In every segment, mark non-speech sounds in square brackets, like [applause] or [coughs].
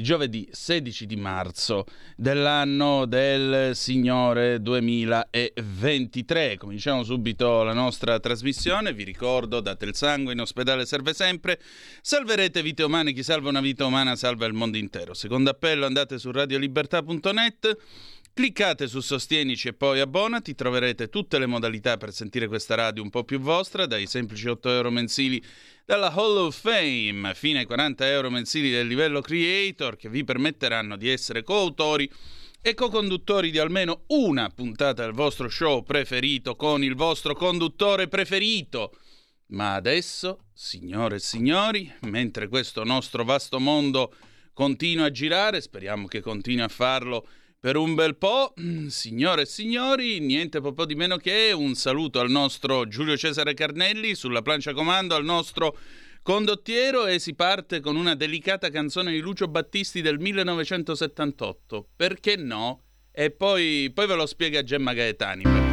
giovedì 16 di marzo dell'anno del Signore 2023. Cominciamo subito la nostra trasmissione. Vi ricordo, date il sangue, in ospedale serve sempre. Salverete vite umane, chi salva una vita umana salva il mondo intero. Secondo appello andate su radiolibertà.net. Cliccate su Sostienici e poi abbonati, troverete tutte le modalità per sentire questa radio un po' più vostra, dai semplici 8 euro mensili dalla Hall of Fame fino ai 40 euro mensili del livello Creator che vi permetteranno di essere coautori e co-conduttori di almeno una puntata del vostro show preferito con il vostro conduttore preferito. Ma adesso, signore e signori, mentre questo nostro vasto mondo continua a girare, speriamo che continui a farlo per un bel po'. Signore e signori, niente po' di meno che un saluto al nostro Giulio Cesare Carnelli sulla plancia comando, al nostro condottiero e si parte con una delicata canzone di Lucio Battisti del 1978. Perché no? E poi, poi ve lo spiega Gemma Gaetani.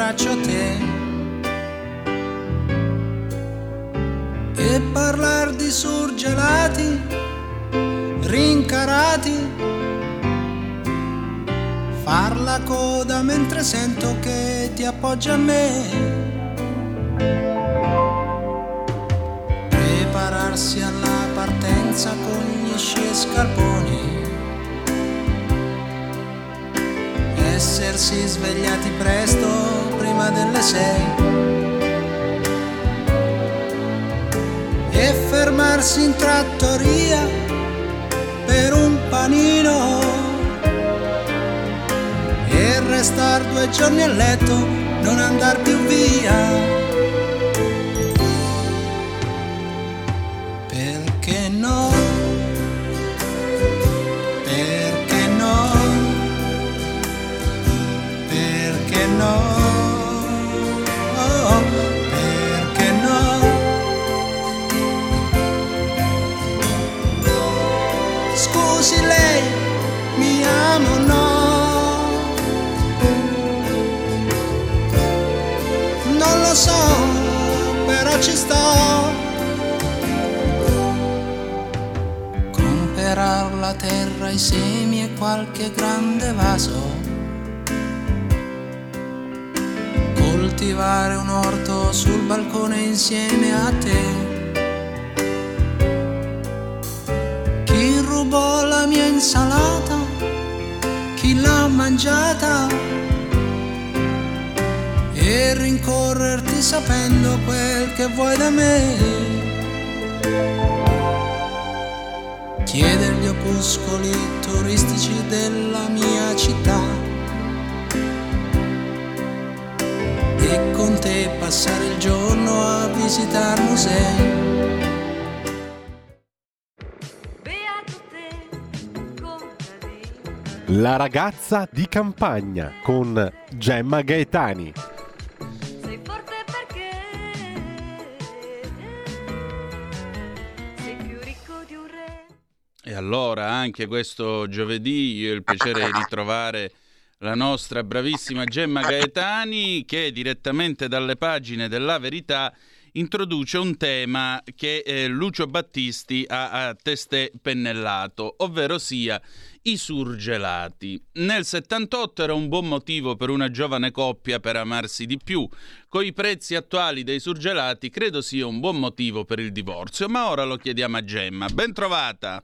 Perché no? braccio a te e parlar di surgelati, rincarati, far la coda mentre sento che ti appoggia a me. Prepararsi alla partenza con gli sci e scarponi essersi svegliati presto prima delle sei e fermarsi in trattoria per un panino e restar due giorni a letto, non andar più via. Ci sto. Comperar la terra, i semi e qualche grande vaso. Coltivare un orto sul balcone insieme a te. Chi rubò la mia insalata? Mangiata? e rincorrerti sapendo quel che vuoi da me. Chiede gli opuscoli turistici della mia città e con te passare il giorno a visitare musei. La ragazza di campagna con Gemma Gaetani. E allora anche questo giovedì io ho il piacere di ritrovare la nostra bravissima Gemma Gaetani che direttamente dalle pagine della verità introduce un tema che eh, Lucio Battisti ha a testé pennellato, ovvero sia i surgelati. Nel 78 era un buon motivo per una giovane coppia per amarsi di più. Con i prezzi attuali dei surgelati credo sia un buon motivo per il divorzio, ma ora lo chiediamo a Gemma. Ben trovata.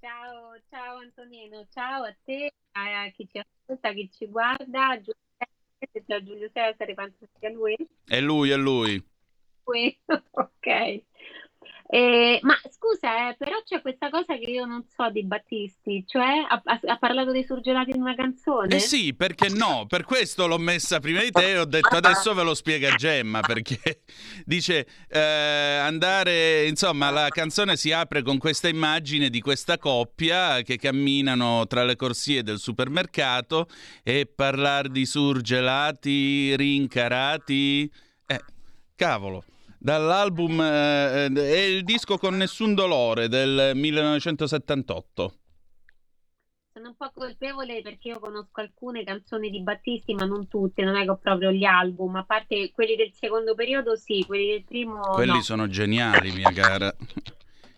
Ciao, ciao Antonino, ciao a te, a chi ci ascolta, chi ci guarda. Giulio, Giulio Cesare, penso sia lui. È lui, è lui. [laughs] ok. Eh, ma scusa, eh, però c'è questa cosa che io non so di Battisti, cioè ha, ha, parlato dei surgelati in una canzone? Eh sì, perché no? Per questo l'ho messa prima di te e ho detto adesso ve lo spiega Gemma, perché [laughs] dice eh, andare, insomma, la canzone si apre con questa immagine di questa coppia che camminano tra le corsie del supermercato e parlare di surgelati rincarati. Eh, cavolo dall'album eh, è il disco con nessun dolore del 1978. Sono un po' colpevole perché io conosco alcune canzoni di Battisti, ma non tutte, non è che ho proprio gli album, a parte quelli del secondo periodo, sì, quelli del primo. Quelli no. sono geniali, mia cara.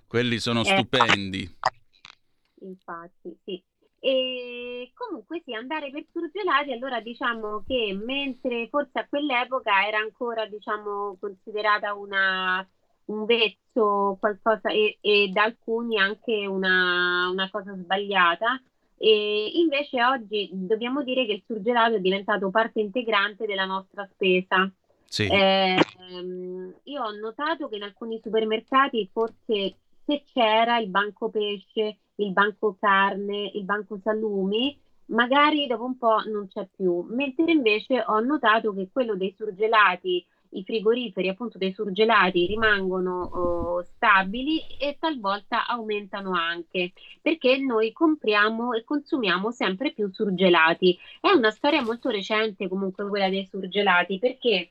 quelli sono eh, stupendi. Infatti, sì. E comunque sì, andare per surgelati, allora diciamo che mentre forse a quell'epoca era ancora diciamo considerata una, un vezzo qualcosa e, e, da alcuni anche una, una cosa sbagliata, e invece oggi dobbiamo dire che il surgelato è diventato parte integrante della nostra spesa. Sì. Eh, io ho notato che in alcuni supermercati forse se c'era il banco pesce il banco carne, il banco salumi, magari dopo un po' non c'è più, mentre invece ho notato che quello dei surgelati, i frigoriferi appunto dei surgelati rimangono oh, stabili e talvolta aumentano anche perché noi compriamo e consumiamo sempre più surgelati. È una storia molto recente comunque quella dei surgelati perché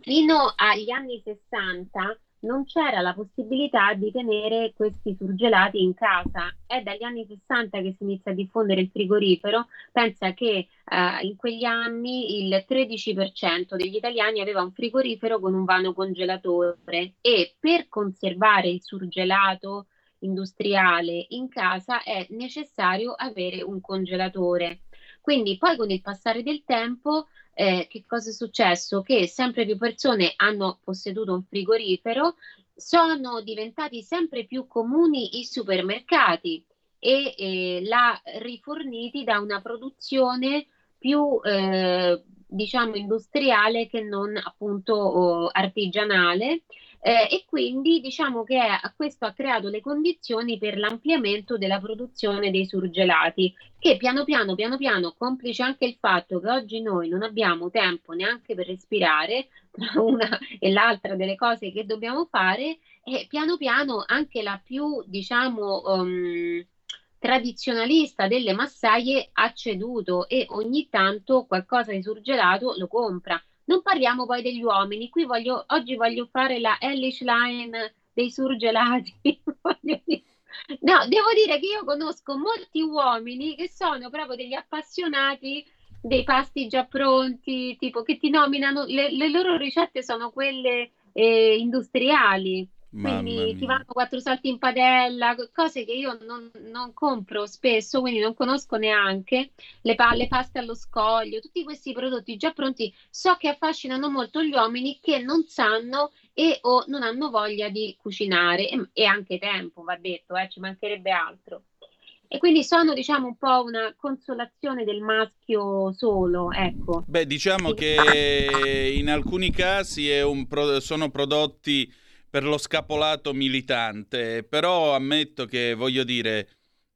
fino agli anni 60 non c'era la possibilità di tenere questi surgelati in casa. È dagli anni 60 che si inizia a diffondere il frigorifero. Pensa che eh, in quegli anni il 13% degli italiani aveva un frigorifero con un vano congelatore e per conservare il surgelato industriale in casa è necessario avere un congelatore. Quindi poi con il passare del tempo eh, che cosa è successo? Che sempre più persone hanno posseduto un frigorifero, sono diventati sempre più comuni i supermercati e eh, la riforniti da una produzione più eh, diciamo industriale che non appunto oh, artigianale eh, e quindi diciamo che questo ha creato le condizioni per l'ampliamento della produzione dei surgelati, che piano piano, piano piano, complice anche il fatto che oggi noi non abbiamo tempo neanche per respirare, [laughs] tra una e l'altra delle cose che dobbiamo fare, e piano piano anche la più, diciamo, um, tradizionalista delle massaie ha ceduto e ogni tanto qualcosa di surgelato lo compra. Non parliamo poi degli uomini, qui voglio, oggi voglio fare la Ellis Line dei surgelati. [laughs] no, devo dire che io conosco molti uomini che sono proprio degli appassionati dei pasti già pronti, tipo che ti nominano, le, le loro ricette sono quelle eh, industriali quindi ti vanno quattro salti in padella, cose che io non, non compro spesso, quindi non conosco neanche, le, pa- le, paste allo scoglio, tutti questi prodotti già pronti, so che affascinano molto gli uomini che non sanno e o non hanno voglia di cucinare e, e anche tempo, va detto, eh, ci mancherebbe altro. E quindi sono, diciamo, un po' una consolazione del maschio solo, ecco. Beh, diciamo che in alcuni casi pro- sono prodotti per lo scapolato militante, però ammetto che voglio dire,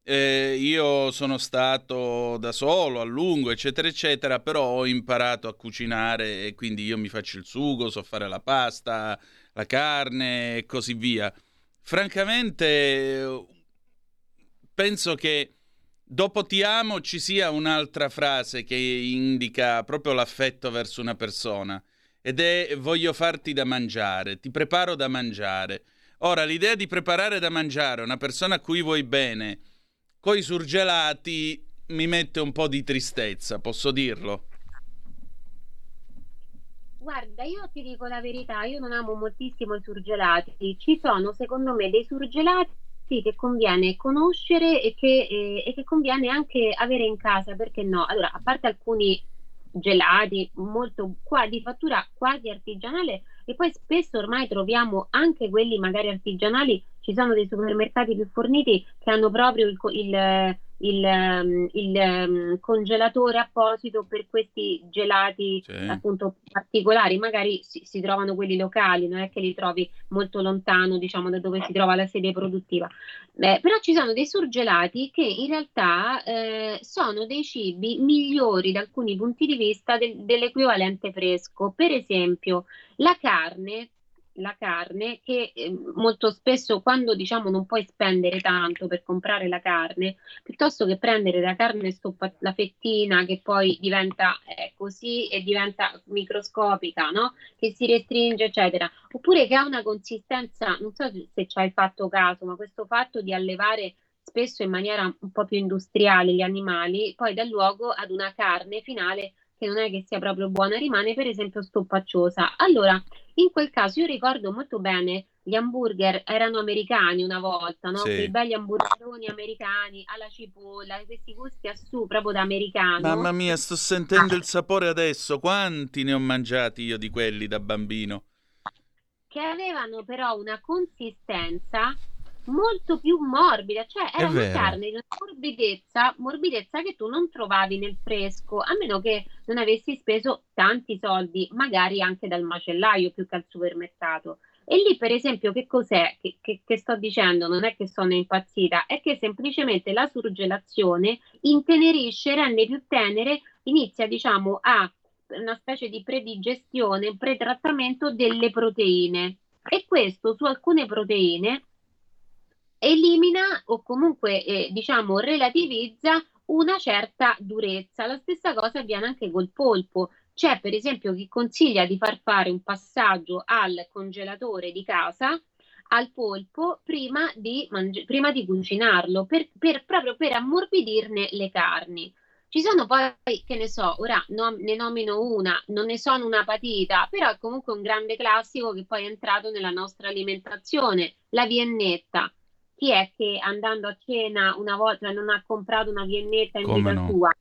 eh, io sono stato da solo a lungo, eccetera, eccetera, però ho imparato a cucinare e quindi io mi faccio il sugo, so fare la pasta, la carne e così via. Francamente, penso che dopo ti amo ci sia un'altra frase che indica proprio l'affetto verso una persona ed è voglio farti da mangiare, ti preparo da mangiare. Ora, l'idea di preparare da mangiare una persona a cui vuoi bene, coi surgelati, mi mette un po' di tristezza, posso dirlo? Guarda, io ti dico la verità, io non amo moltissimo i surgelati. Ci sono, secondo me, dei surgelati che conviene conoscere e che, e, e che conviene anche avere in casa, perché no? Allora, a parte alcuni gelati molto qua di fattura quasi artigianale e poi spesso ormai troviamo anche quelli magari artigianali ci sono dei supermercati più forniti che hanno proprio il, il, il, ehm, il um, congelatore apposito per questi gelati sì. appunto particolari, magari si, si, trovano quelli locali, non è che li trovi molto lontano diciamo da dove si trova la sede produttiva, eh, però ci sono dei surgelati che in realtà eh, sono dei cibi migliori da alcuni punti di vista del, dell'equivalente fresco, per esempio la carne la carne che eh, molto spesso quando diciamo non puoi spendere tanto per comprare la carne, piuttosto che prendere la carne stoppa, la fettina che poi diventa eh, così e diventa microscopica, no? Che si restringe, eccetera, oppure che ha una consistenza, non so se ci hai fatto caso, ma questo fatto di allevare spesso in maniera un po' più industriale gli animali, poi dà luogo ad una carne finale che non è che sia proprio buona, rimane per esempio stoppacciosa. Allora, in quel caso io ricordo molto bene gli hamburger erano americani una volta, no? Sì. Quei belli hamburgeroni americani alla cipolla, questi gusti a su proprio da americano. Mamma mia, sto sentendo il sapore adesso. Quanti ne ho mangiati io di quelli da bambino? Che avevano però una consistenza molto più morbida, cioè era una carne di una morbidezza, morbidezza che tu non trovavi nel fresco, a meno che non avessi speso tanti soldi, magari anche dal macellaio più che al supermercato. E lì, per esempio, che cos'è che, che, che, sto dicendo? Non è che sono impazzita, è che semplicemente la surgelazione intenerisce, rende più tenere, inizia, diciamo, a una specie di predigestione, pretrattamento delle proteine. E questo su alcune proteine elimina o comunque eh, diciamo relativizza una certa durezza. La stessa cosa avviene anche col polpo. C'è per esempio chi consiglia di far fare un passaggio al congelatore di casa al polpo prima di, mangi- prima di cucinarlo, per, per, proprio per ammorbidirne le carni. Ci sono poi, che ne so, ora no, ne nomino una, non ne sono una patita, però è comunque un grande classico che poi è entrato nella nostra alimentazione, la viennetta chi è che andando a cena una volta non ha comprato una viennetta in vita no? sua?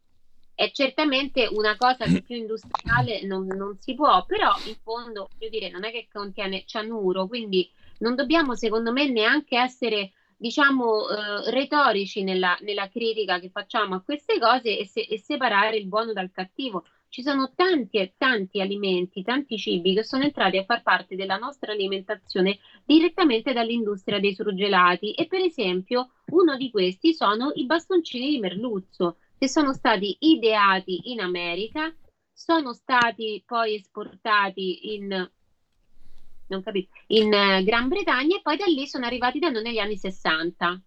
È certamente una cosa che più industriale [clears throat] non, non, si può, però in fondo, voglio dire, non è che contiene cianuro, quindi non dobbiamo, secondo me, neanche essere, diciamo, eh, retorici nella, nella, critica che facciamo a queste cose e, se, e separare il buono dal cattivo ci sono tanti tanti alimenti, tanti cibi che sono entrati a far parte della nostra alimentazione direttamente dall'industria dei surgelati e per esempio uno di questi sono i bastoncini di merluzzo che sono stati ideati in America, sono stati poi esportati in in eh, Gran Bretagna e poi da lì sono arrivati da noi negli anni 60.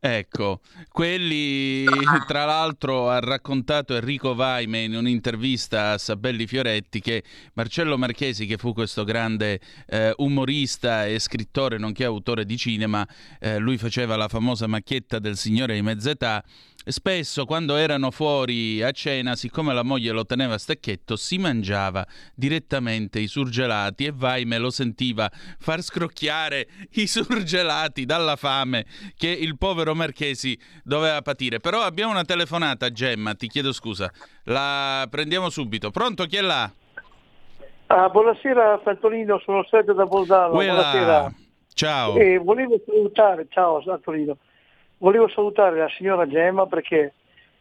Ecco, quelli tra l'altro ha raccontato Enrico Vaime in un'intervista a Sabelli Fioretti che Marcello Marchesi, che fu questo grande eh, umorista e scrittore nonché autore di cinema, eh, lui faceva la famosa macchietta del Signore di mezz'età Spesso quando erano fuori a cena, siccome la moglie lo teneva a stecchetto, si mangiava direttamente i surgelati e Vaime lo sentiva far scrocchiare i surgelati dalla fame che il povero Marchesi doveva patire. Però abbiamo una telefonata, Gemma, ti chiedo scusa. La prendiamo subito. Pronto, chi è là? Ah, buonasera Santolino, sono Sergio da Bolzano. Buonasera. Ciao. E volevo salutare, ciao Santolino, volevo salutare la signora Gemma perché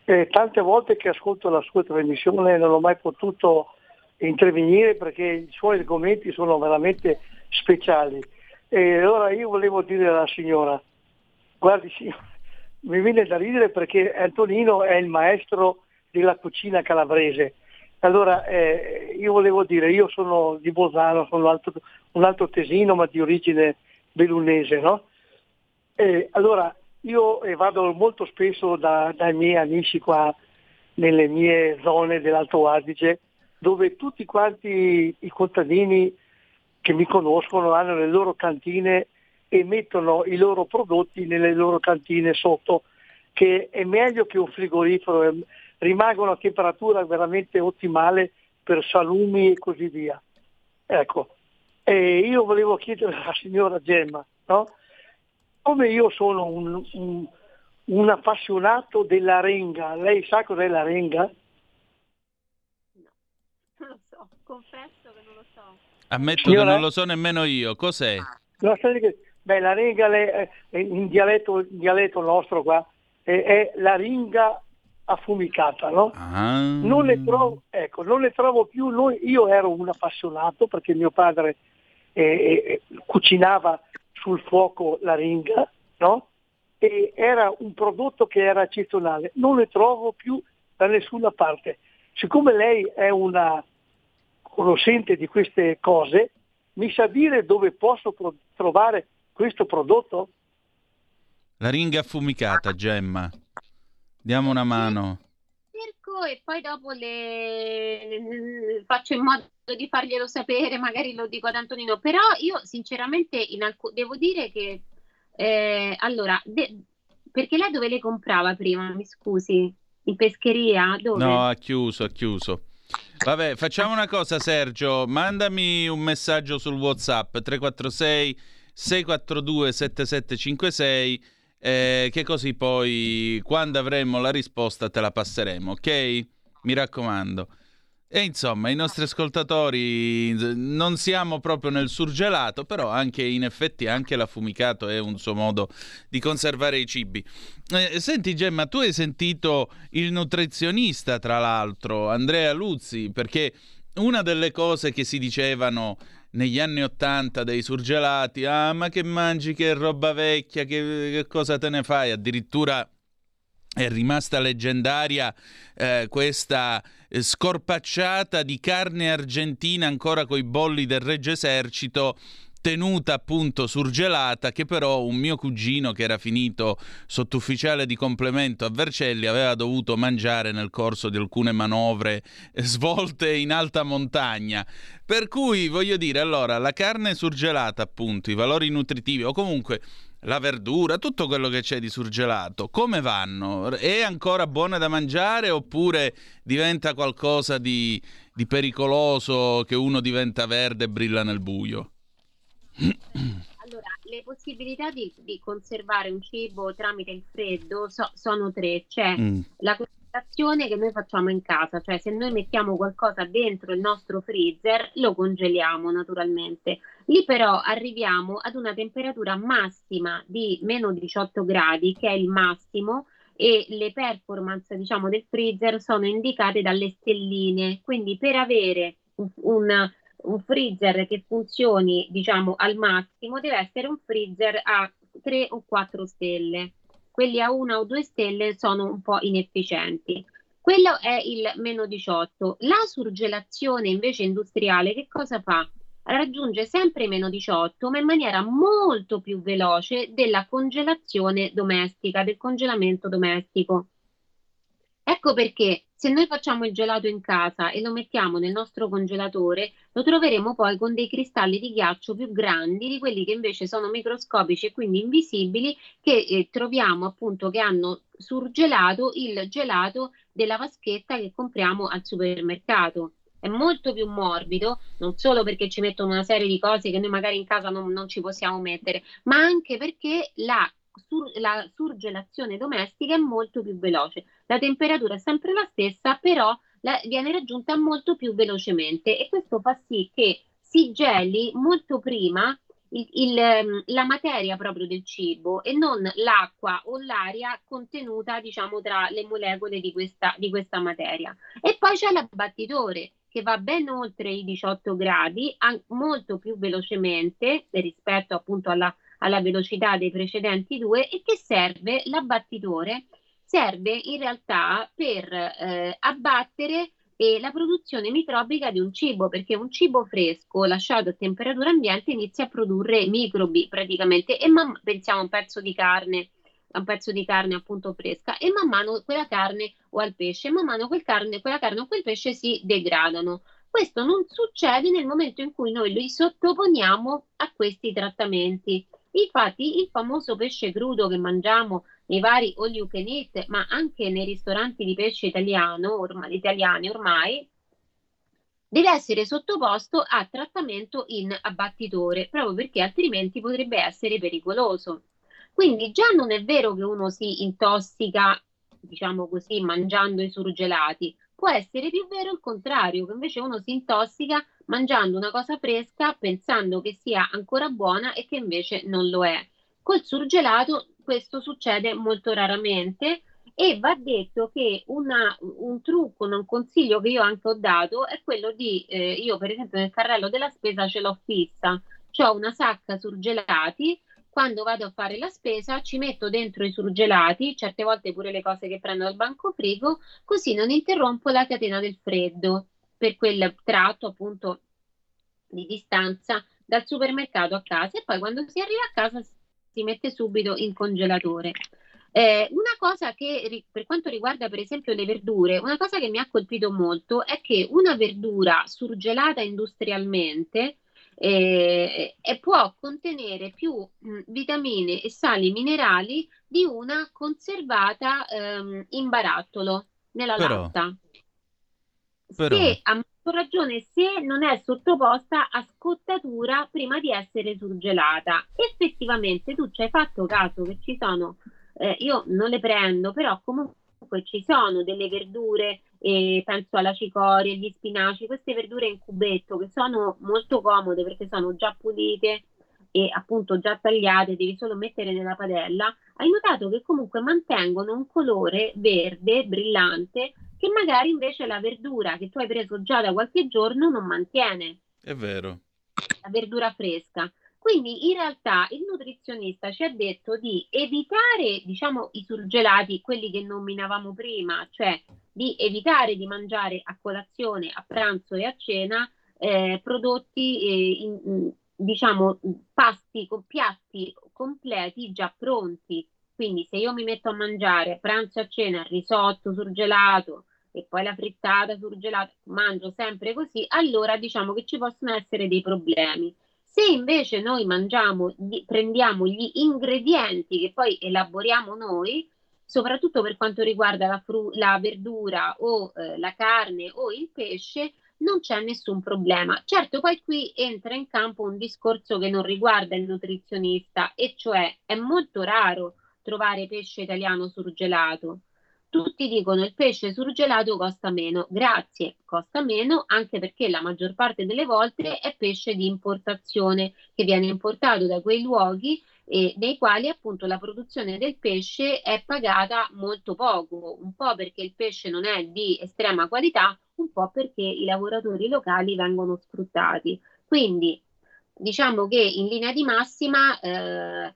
eh, tante volte che ascolto la sua trasmissione non ho mai potuto intervenire perché i suoi argomenti sono veramente speciali. E allora io volevo dire alla signora, guardi signora, [laughs] mi viene da ridere perché Antonino è il maestro della cucina calabrese. Allora eh, io volevo dire, io sono di Bolzano, sono un altro, un altro tesino ma di origine bellunese, no? E allora io eh, vado molto spesso da, dai miei amici qua nelle mie zone dell'Alto Adige, dove tutti quanti i contadini che mi conoscono hanno le loro cantine e mettono i loro prodotti nelle loro cantine sotto, che è meglio che un frigorifero, eh, rimangono a temperatura veramente ottimale per salumi e così via. Ecco, e io volevo chiedere alla signora Gemma, no? Siccome io sono un, un, un appassionato della renga, lei sa cos'è la renga? No, non lo so, confesso che non lo so. Ammetto che non lo so nemmeno io. Cos'è? Beh, la renga è, in, dialetto, in dialetto nostro qua è, è la ringa affumicata, no? Ah. Non, le trovo, ecco, non le trovo più, noi, io ero un appassionato perché mio padre eh, eh, cucinava sul fuoco la ringa, no? E era un prodotto che era eccezionale, non le trovo più da nessuna parte. Siccome lei è una conoscente di queste cose, mi sa dire dove posso pro- trovare questo prodotto? La ringa affumicata, Gemma. Diamo una mano. Cerco e poi dopo le... faccio in modo di farglielo sapere, magari lo dico ad Antonino, però io sinceramente alc- devo dire che eh, allora, de- perché lei dove le comprava prima? Mi scusi, in pescheria? Dove? No, ha chiuso, ha chiuso. Vabbè, facciamo una cosa, Sergio. Mandami un messaggio sul WhatsApp 346 642 7756 eh, che così poi quando avremo la risposta te la passeremo, ok? Mi raccomando. E insomma, i nostri ascoltatori non siamo proprio nel surgelato, però anche in effetti anche l'affumicato è un suo modo di conservare i cibi. Eh, senti Gemma, tu hai sentito il nutrizionista, tra l'altro, Andrea Luzzi, perché una delle cose che si dicevano negli anni Ottanta dei surgelati, ah ma che mangi, che roba vecchia, che, che cosa te ne fai? Addirittura è rimasta leggendaria eh, questa eh, scorpacciata di carne argentina ancora coi bolli del Regge Esercito tenuta appunto surgelata che però un mio cugino che era finito sottufficiale di complemento a Vercelli aveva dovuto mangiare nel corso di alcune manovre svolte in alta montagna. Per cui voglio dire, allora, la carne surgelata appunto, i valori nutritivi o comunque la verdura, tutto quello che c'è di surgelato, come vanno? È ancora buona da mangiare oppure diventa qualcosa di, di pericoloso che uno diventa verde e brilla nel buio? Allora, le possibilità di, di, conservare un cibo tramite il freddo so, sono tre. C'è mm. la conservazione che noi facciamo in casa, cioè se noi mettiamo qualcosa dentro il nostro freezer lo congeliamo naturalmente. Lì però arriviamo ad una temperatura massima di meno 18 gradi, che è il massimo, e le performance diciamo, del freezer sono indicate dalle stelline. Quindi per avere un, un un freezer che funzioni diciamo al massimo deve essere un freezer a 3 o 4 stelle. Quelli a 1 o 2 stelle sono un po' inefficienti. Quello è il meno 18. La surgelazione invece industriale che cosa fa? Raggiunge sempre i meno 18, ma in maniera molto più veloce della congelazione domestica, del congelamento domestico. Ecco perché se noi facciamo il gelato in casa e lo mettiamo nel nostro congelatore, lo troveremo poi con dei cristalli di ghiaccio più grandi di quelli che invece sono microscopici e quindi invisibili, che eh, troviamo appunto che hanno surgelato il gelato della vaschetta che compriamo al supermercato. È molto più morbido, non solo perché ci mettono una serie di cose che noi magari in casa non, non ci possiamo mettere, ma anche perché la sur- la surgelazione domestica è molto più veloce. La temperatura è sempre la stessa, però la- viene raggiunta molto più velocemente e questo fa sì che si geli molto prima il, il, ehm, la materia proprio del cibo e non l'acqua o l'aria contenuta diciamo tra le molecole di questa, di questa materia. E poi c'è l'abbattitore che va ben oltre i 18 gradi, molto più velocemente rispetto appunto alla alla velocità dei precedenti due e che serve, l'abbattitore serve in realtà per eh, abbattere eh, la produzione microbica di un cibo, perché un cibo fresco lasciato a temperatura ambiente inizia a produrre microbi praticamente e man- pensiamo a un pezzo di carne a un pezzo di carne appunto fresca e man mano quella carne o al pesce, man mano quel carne, quella carne o quel pesce si degradano. Questo non succede nel momento in cui noi li sottoponiamo a questi trattamenti. Infatti il famoso pesce crudo che mangiamo nei vari all you can eat, ma anche nei ristoranti di pesce italiano, ormai, italiani ormai, deve essere sottoposto a trattamento in abbattitore, proprio perché altrimenti potrebbe essere pericoloso. Quindi già non è vero che uno si intossica, diciamo così, mangiando i surgelati, può essere più vero il contrario, che invece uno si intossica mangiando una cosa fresca pensando che sia ancora buona e che invece non lo è. Col surgelato questo succede molto raramente e va detto che una, un trucco, un consiglio che io anche ho dato è quello di, eh, io per esempio nel carrello della spesa ce l'ho fissa, ho una sacca surgelati, quando vado a fare la spesa ci metto dentro i surgelati, certe volte pure le cose che prendo dal banco frigo, così non interrompo la catena del freddo per quel tratto appunto di distanza dal supermercato a casa e poi quando si arriva a casa si mette subito in congelatore. Eh, una cosa che per quanto riguarda per esempio le verdure, una cosa che mi ha colpito molto è che una verdura surgelata industrialmente eh, e può contenere più mh, vitamine e sali minerali di una conservata ehm, in barattolo nella però, latta. Però. Se a ragione se non è sottoposta a scottatura prima di essere surgelata. Effettivamente tu ci hai fatto caso che ci sono eh, io non le prendo, però comunque ci sono delle verdure, eh, penso alla cicoria, agli spinaci, queste verdure in cubetto che sono molto comode perché sono già pulite e appunto già tagliate, devi solo mettere nella padella. Hai notato che comunque mantengono un colore verde, brillante, che magari invece la verdura che tu hai preso già da qualche giorno non mantiene. È vero. La verdura fresca. Quindi in realtà il nutrizionista ci ha detto di evitare, diciamo, i surgelati, quelli che nominavamo prima, cioè di evitare di mangiare a colazione, a pranzo e a cena eh, prodotti, eh, in, diciamo, pasti con piatti completi già pronti. Quindi se io mi metto a mangiare pranzo a cena risotto surgelato e poi la frittata surgelata, mangio sempre così, allora diciamo che ci possono essere dei problemi. Se invece noi mangiamo, prendiamo gli ingredienti che poi elaboriamo noi, soprattutto per quanto riguarda la, fru- la verdura o eh, la carne o il pesce, non c'è nessun problema. Certo, poi qui entra in campo un discorso che non riguarda il nutrizionista, e cioè è molto raro trovare pesce italiano surgelato. Tutti dicono il pesce surgelato costa meno. Grazie, costa meno anche perché la maggior parte delle volte è pesce di importazione che viene importato da quei luoghi eh, nei quali appunto la produzione del pesce è pagata molto poco, un po' perché il pesce non è di estrema qualità, un po' perché i lavoratori locali vengono sfruttati. Quindi diciamo che in linea di massima eh,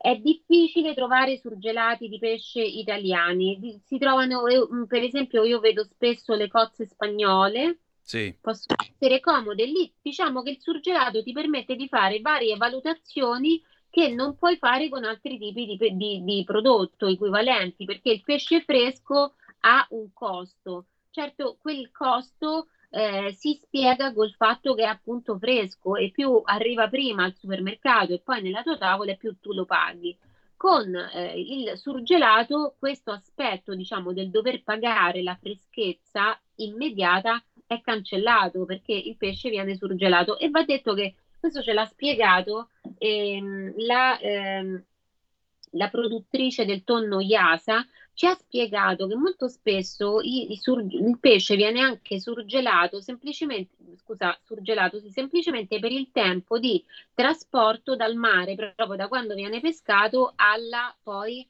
è difficile trovare surgelati di pesce italiani. Si trovano, mm, per esempio, io vedo spesso le cozze spagnole. Sì. Possono essere comode. Lì diciamo che il surgelato ti permette di fare varie valutazioni che non puoi fare con altri tipi di, di, di prodotto equivalenti, perché il pesce fresco ha un costo. Certo, quel costo eh, si spiega col fatto che è appunto fresco e più arriva prima al supermercato e poi nella tua tavola più tu lo paghi. Con eh, il surgelato questo aspetto diciamo del dover pagare la freschezza immediata è cancellato perché il pesce viene surgelato e va detto che questo ce l'ha spiegato ehm, la, ehm, la produttrice del tonno Iasa ci ha spiegato che molto spesso i, i sur, il pesce viene anche surgelato semplicemente, scusa, surgelato sì, semplicemente per il tempo di trasporto dal mare, proprio da quando viene pescato alla poi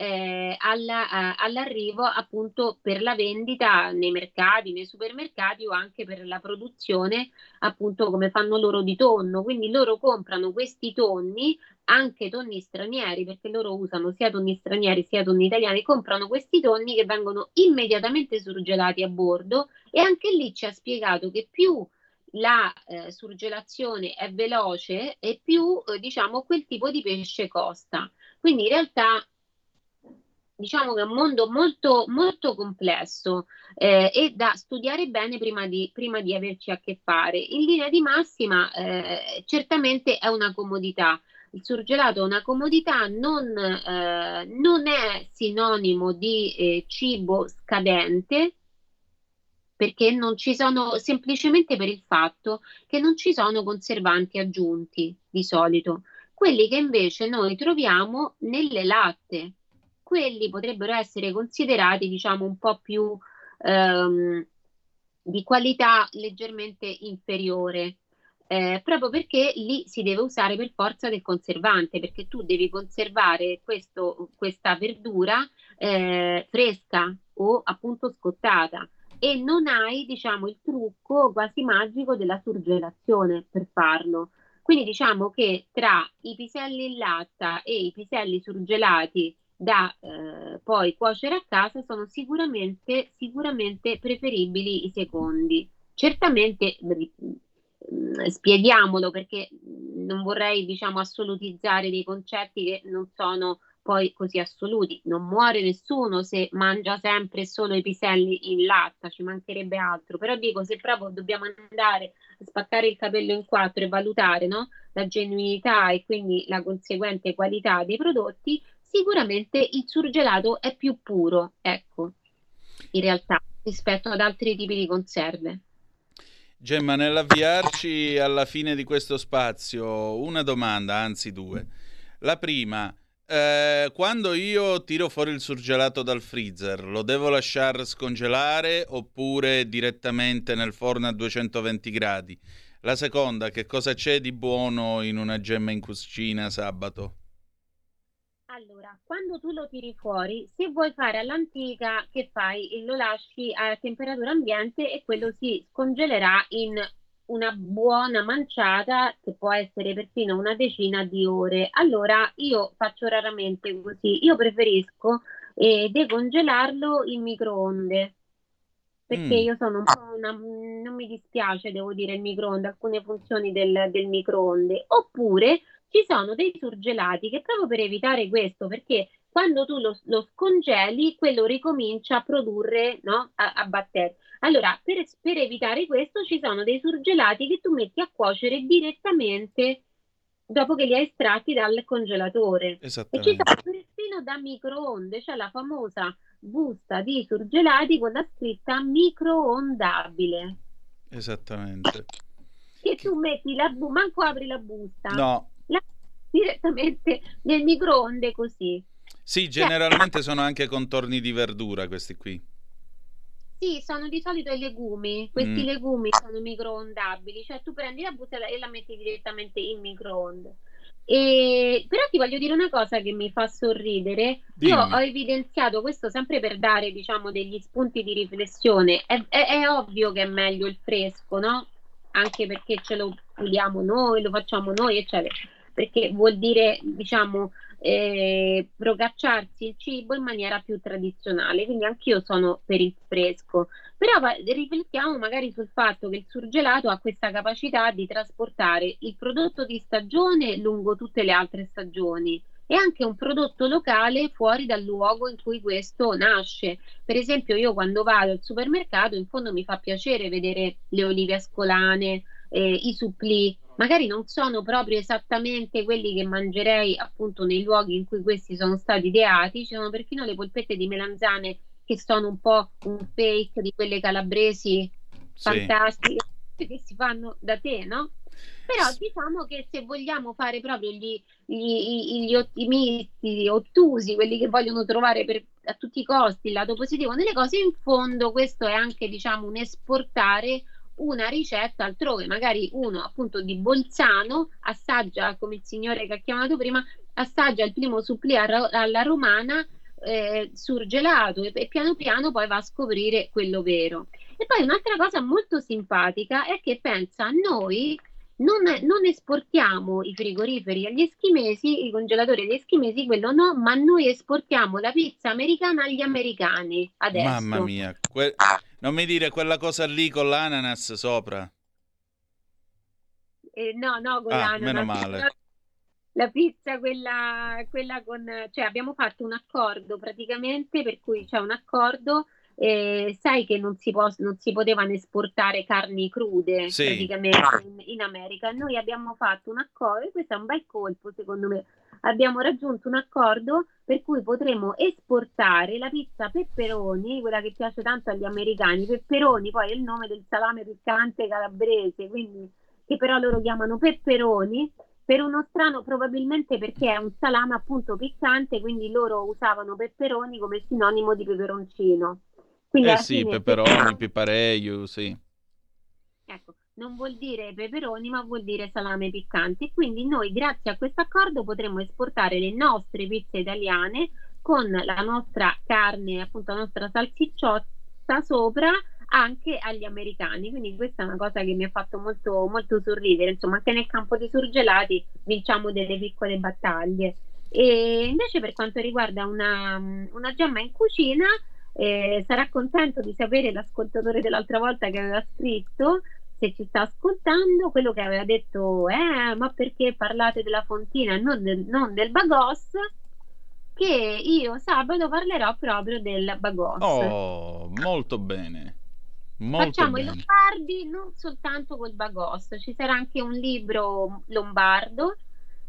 eh, alla, all'arrivo appunto per la vendita nei mercati, nei supermercati o anche per la produzione appunto come fanno loro di tonno. Quindi loro comprano questi tonni, anche tonni stranieri, perché loro usano sia tonni stranieri sia tonni italiani, comprano questi tonni che vengono immediatamente surgelati a bordo e anche lì ci ha spiegato che più la eh, surgelazione è veloce e più eh, diciamo quel tipo di pesce costa. Quindi in realtà diciamo che è un mondo molto, molto complesso eh, e da studiare bene prima di, prima di, averci a che fare. In linea di massima, eh, certamente è una comodità. Il surgelato è una comodità, non, eh, non è sinonimo di eh, cibo scadente, perché non ci sono semplicemente per il fatto che non ci sono conservanti aggiunti di solito. quelli che invece noi troviamo nelle latte. Quelli potrebbero essere considerati, diciamo, un po' più ehm, di qualità leggermente inferiore. Eh, proprio perché lì si deve usare per forza del conservante, perché tu devi conservare questo, questa verdura eh, fresca o appunto scottata e non hai, diciamo, il trucco quasi magico della surgelazione per farlo. Quindi diciamo che tra i piselli in latta e i piselli surgelati da eh, poi cuocere a casa sono sicuramente, sicuramente preferibili i secondi. Certamente mm, spieghiamolo perché non vorrei diciamo assolutizzare dei concetti che non sono poi così assoluti. Non muore nessuno se mangia sempre solo i piselli in latta, ci mancherebbe altro. Però dico, se proprio dobbiamo andare a spaccare il capello in quattro e valutare no? la genuinità e quindi la conseguente qualità dei prodotti, sicuramente il surgelato è più puro, ecco, in realtà, rispetto ad altri tipi di conserve. Gemma, nell'avviarci alla fine di questo spazio, una domanda, anzi due. La prima, eh, quando io tiro fuori il surgelato dal freezer, lo devo lasciare scongelare oppure direttamente nel forno a 220 gradi? La seconda, che cosa c'è di buono in una gemma in cucina sabato? Allora, quando tu lo tiri fuori, se vuoi fare all'antica, che fai? Lo lasci a temperatura ambiente e quello si scongelerà in una buona manciata che può essere perfino una decina di ore. Allora io faccio raramente così, io preferisco eh, decongelarlo in microonde perché mm. io sono un po' una, non mi dispiace, devo dire, il microonde, alcune funzioni del, del microonde, oppure ci sono dei surgelati che proprio per evitare questo, perché quando tu lo, lo scongeli, quello ricomincia a produrre no, a, a batteri. Allora, per, per, evitare questo, ci sono dei surgelati che tu metti a cuocere direttamente dopo che li hai estratti dal congelatore. E ci sono persino da microonde, cioè la famosa busta di surgelati con la scritta microondabile. Esattamente. Che tu metti la busta, manco apri la busta. No. Direttamente nel microonde così. Sì, generalmente sono anche contorni di verdura questi qui. Sì, sono di solito i legumi. Questi mm. legumi sono microondabili, cioè tu prendi la busta e la metti direttamente in microonde. E... Però ti voglio dire una cosa che mi fa sorridere. Dimmi. Io ho evidenziato questo sempre per dare, diciamo, degli spunti di riflessione. È, è, è, ovvio che è meglio il fresco, no? Anche perché ce lo puliamo noi, lo facciamo noi, eccetera. Perché vuol dire, diciamo, eh, procacciarsi il cibo in maniera più tradizionale, quindi anch'io sono per il fresco. Però riflettiamo magari sul fatto che il surgelato ha questa capacità di trasportare il prodotto di stagione lungo tutte le altre stagioni e anche un prodotto locale fuori dal luogo in cui questo nasce. Per esempio, io quando vado al supermercato, in fondo mi fa piacere vedere le olive ascolane, eh, i suppli, magari non sono proprio esattamente quelli che mangerei appunto nei luoghi in cui questi sono stati ideati, ci sono perfino le polpette di melanzane che sono un po' un fake di quelle calabresi sì. fantastiche che si fanno da te, no? Però diciamo che se vogliamo fare proprio gli, gli, gli ottimisti, ottusi, quelli che vogliono trovare per, a tutti i costi il lato positivo nelle cose, in fondo questo è anche diciamo un esportare una ricetta altrove, magari uno appunto di Bolzano assaggia, come il signore che ha chiamato prima, assaggia il primo supplì alla romana eh, surgelato e, e piano piano poi va a scoprire quello vero. E poi un'altra cosa molto simpatica è che pensa a noi non, non, esportiamo i frigoriferi agli eschimesi, i congelatori agli eschimesi, quello no, ma noi esportiamo la pizza americana agli americani adesso. Mamma mia, que- non mi dire quella cosa lì con l'ananas sopra. Eh, no, no, con ah, l'ananas. Meno male. La pizza, quella, quella con... Cioè abbiamo fatto un accordo praticamente per cui c'è un accordo eh, sai che non si, può, non si, potevano esportare carni crude sì. praticamente in, in, America. Noi abbiamo fatto un accordo, e questo è un bel colpo secondo me, abbiamo raggiunto un accordo per cui potremo esportare la pizza pepperoni, quella che piace tanto agli americani, pepperoni poi è il nome del salame piccante calabrese, quindi che però loro chiamano pepperoni, per uno strano, probabilmente perché è un salame appunto piccante, quindi loro usavano peperoni come sinonimo di peperoncino. Quindi eh sì, peperoni, pipareio, sì. Ecco, non vuol dire peperoni, ma vuol dire salame piccante. Quindi noi, grazie a questo accordo, potremo esportare le nostre pizze italiane con la nostra carne, appunto la nostra salsicciotta sopra anche agli americani. Quindi questa è una cosa che mi ha fatto molto, molto sorridere. Insomma, anche nel campo dei surgelati vinciamo delle piccole battaglie. E invece per quanto riguarda una, una gemma in cucina, eh, sarà contento di sapere l'ascoltatore dell'altra volta che aveva scritto se ci sta ascoltando, quello che aveva detto, eh, ma perché parlate della fontina e non del, non del bagos? Che io sabato parlerò proprio del bagos. Oh, molto bene. Molto Facciamo bene. i lombardi non soltanto col bagos, ci sarà anche un libro lombardo.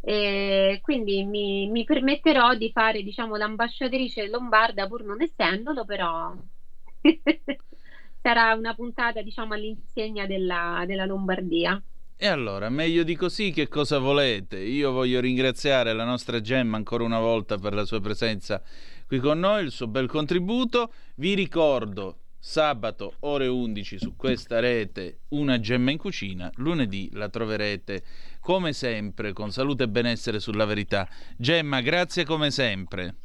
Eh, quindi mi, mi, permetterò di fare diciamo l'ambasciatrice lombarda pur non essendolo però [laughs] sarà una puntata diciamo all'insegna della, della Lombardia e allora, meglio di così, che cosa volete? Io voglio ringraziare la nostra Gemma ancora una volta per la sua presenza qui con noi, il suo bel contributo. Vi ricordo sabato ore 11 su questa rete una gemma in cucina lunedì la troverete come sempre con salute e benessere sulla verità. Gemma grazie come sempre.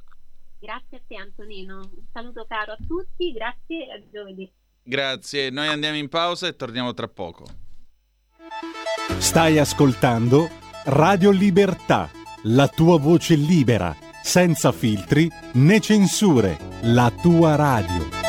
Grazie a te Antonino. Un saluto caro a tutti grazie a giovedì. Grazie. Noi andiamo in pausa e torniamo tra poco. Stai ascoltando Radio Libertà la tua voce libera senza filtri né censure la tua radio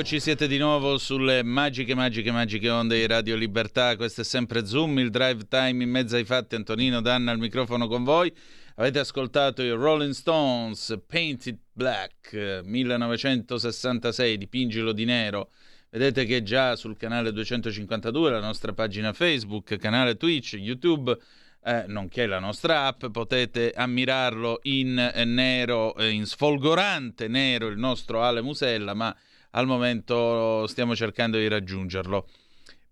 Eccoci, siete di nuovo sulle magiche, magiche, magiche onde di Radio Libertà. Questo è sempre Zoom, il drive time in mezzo ai fatti. Antonino Danna al microfono con voi. Avete ascoltato i Rolling Stones, Painted Black, 1966, dipingilo di nero. Vedete che già sul canale 252, la nostra pagina Facebook, canale Twitch, YouTube, eh, nonché la nostra app, potete ammirarlo in nero, in sfolgorante nero, il nostro Ale Musella, ma al momento stiamo cercando di raggiungerlo.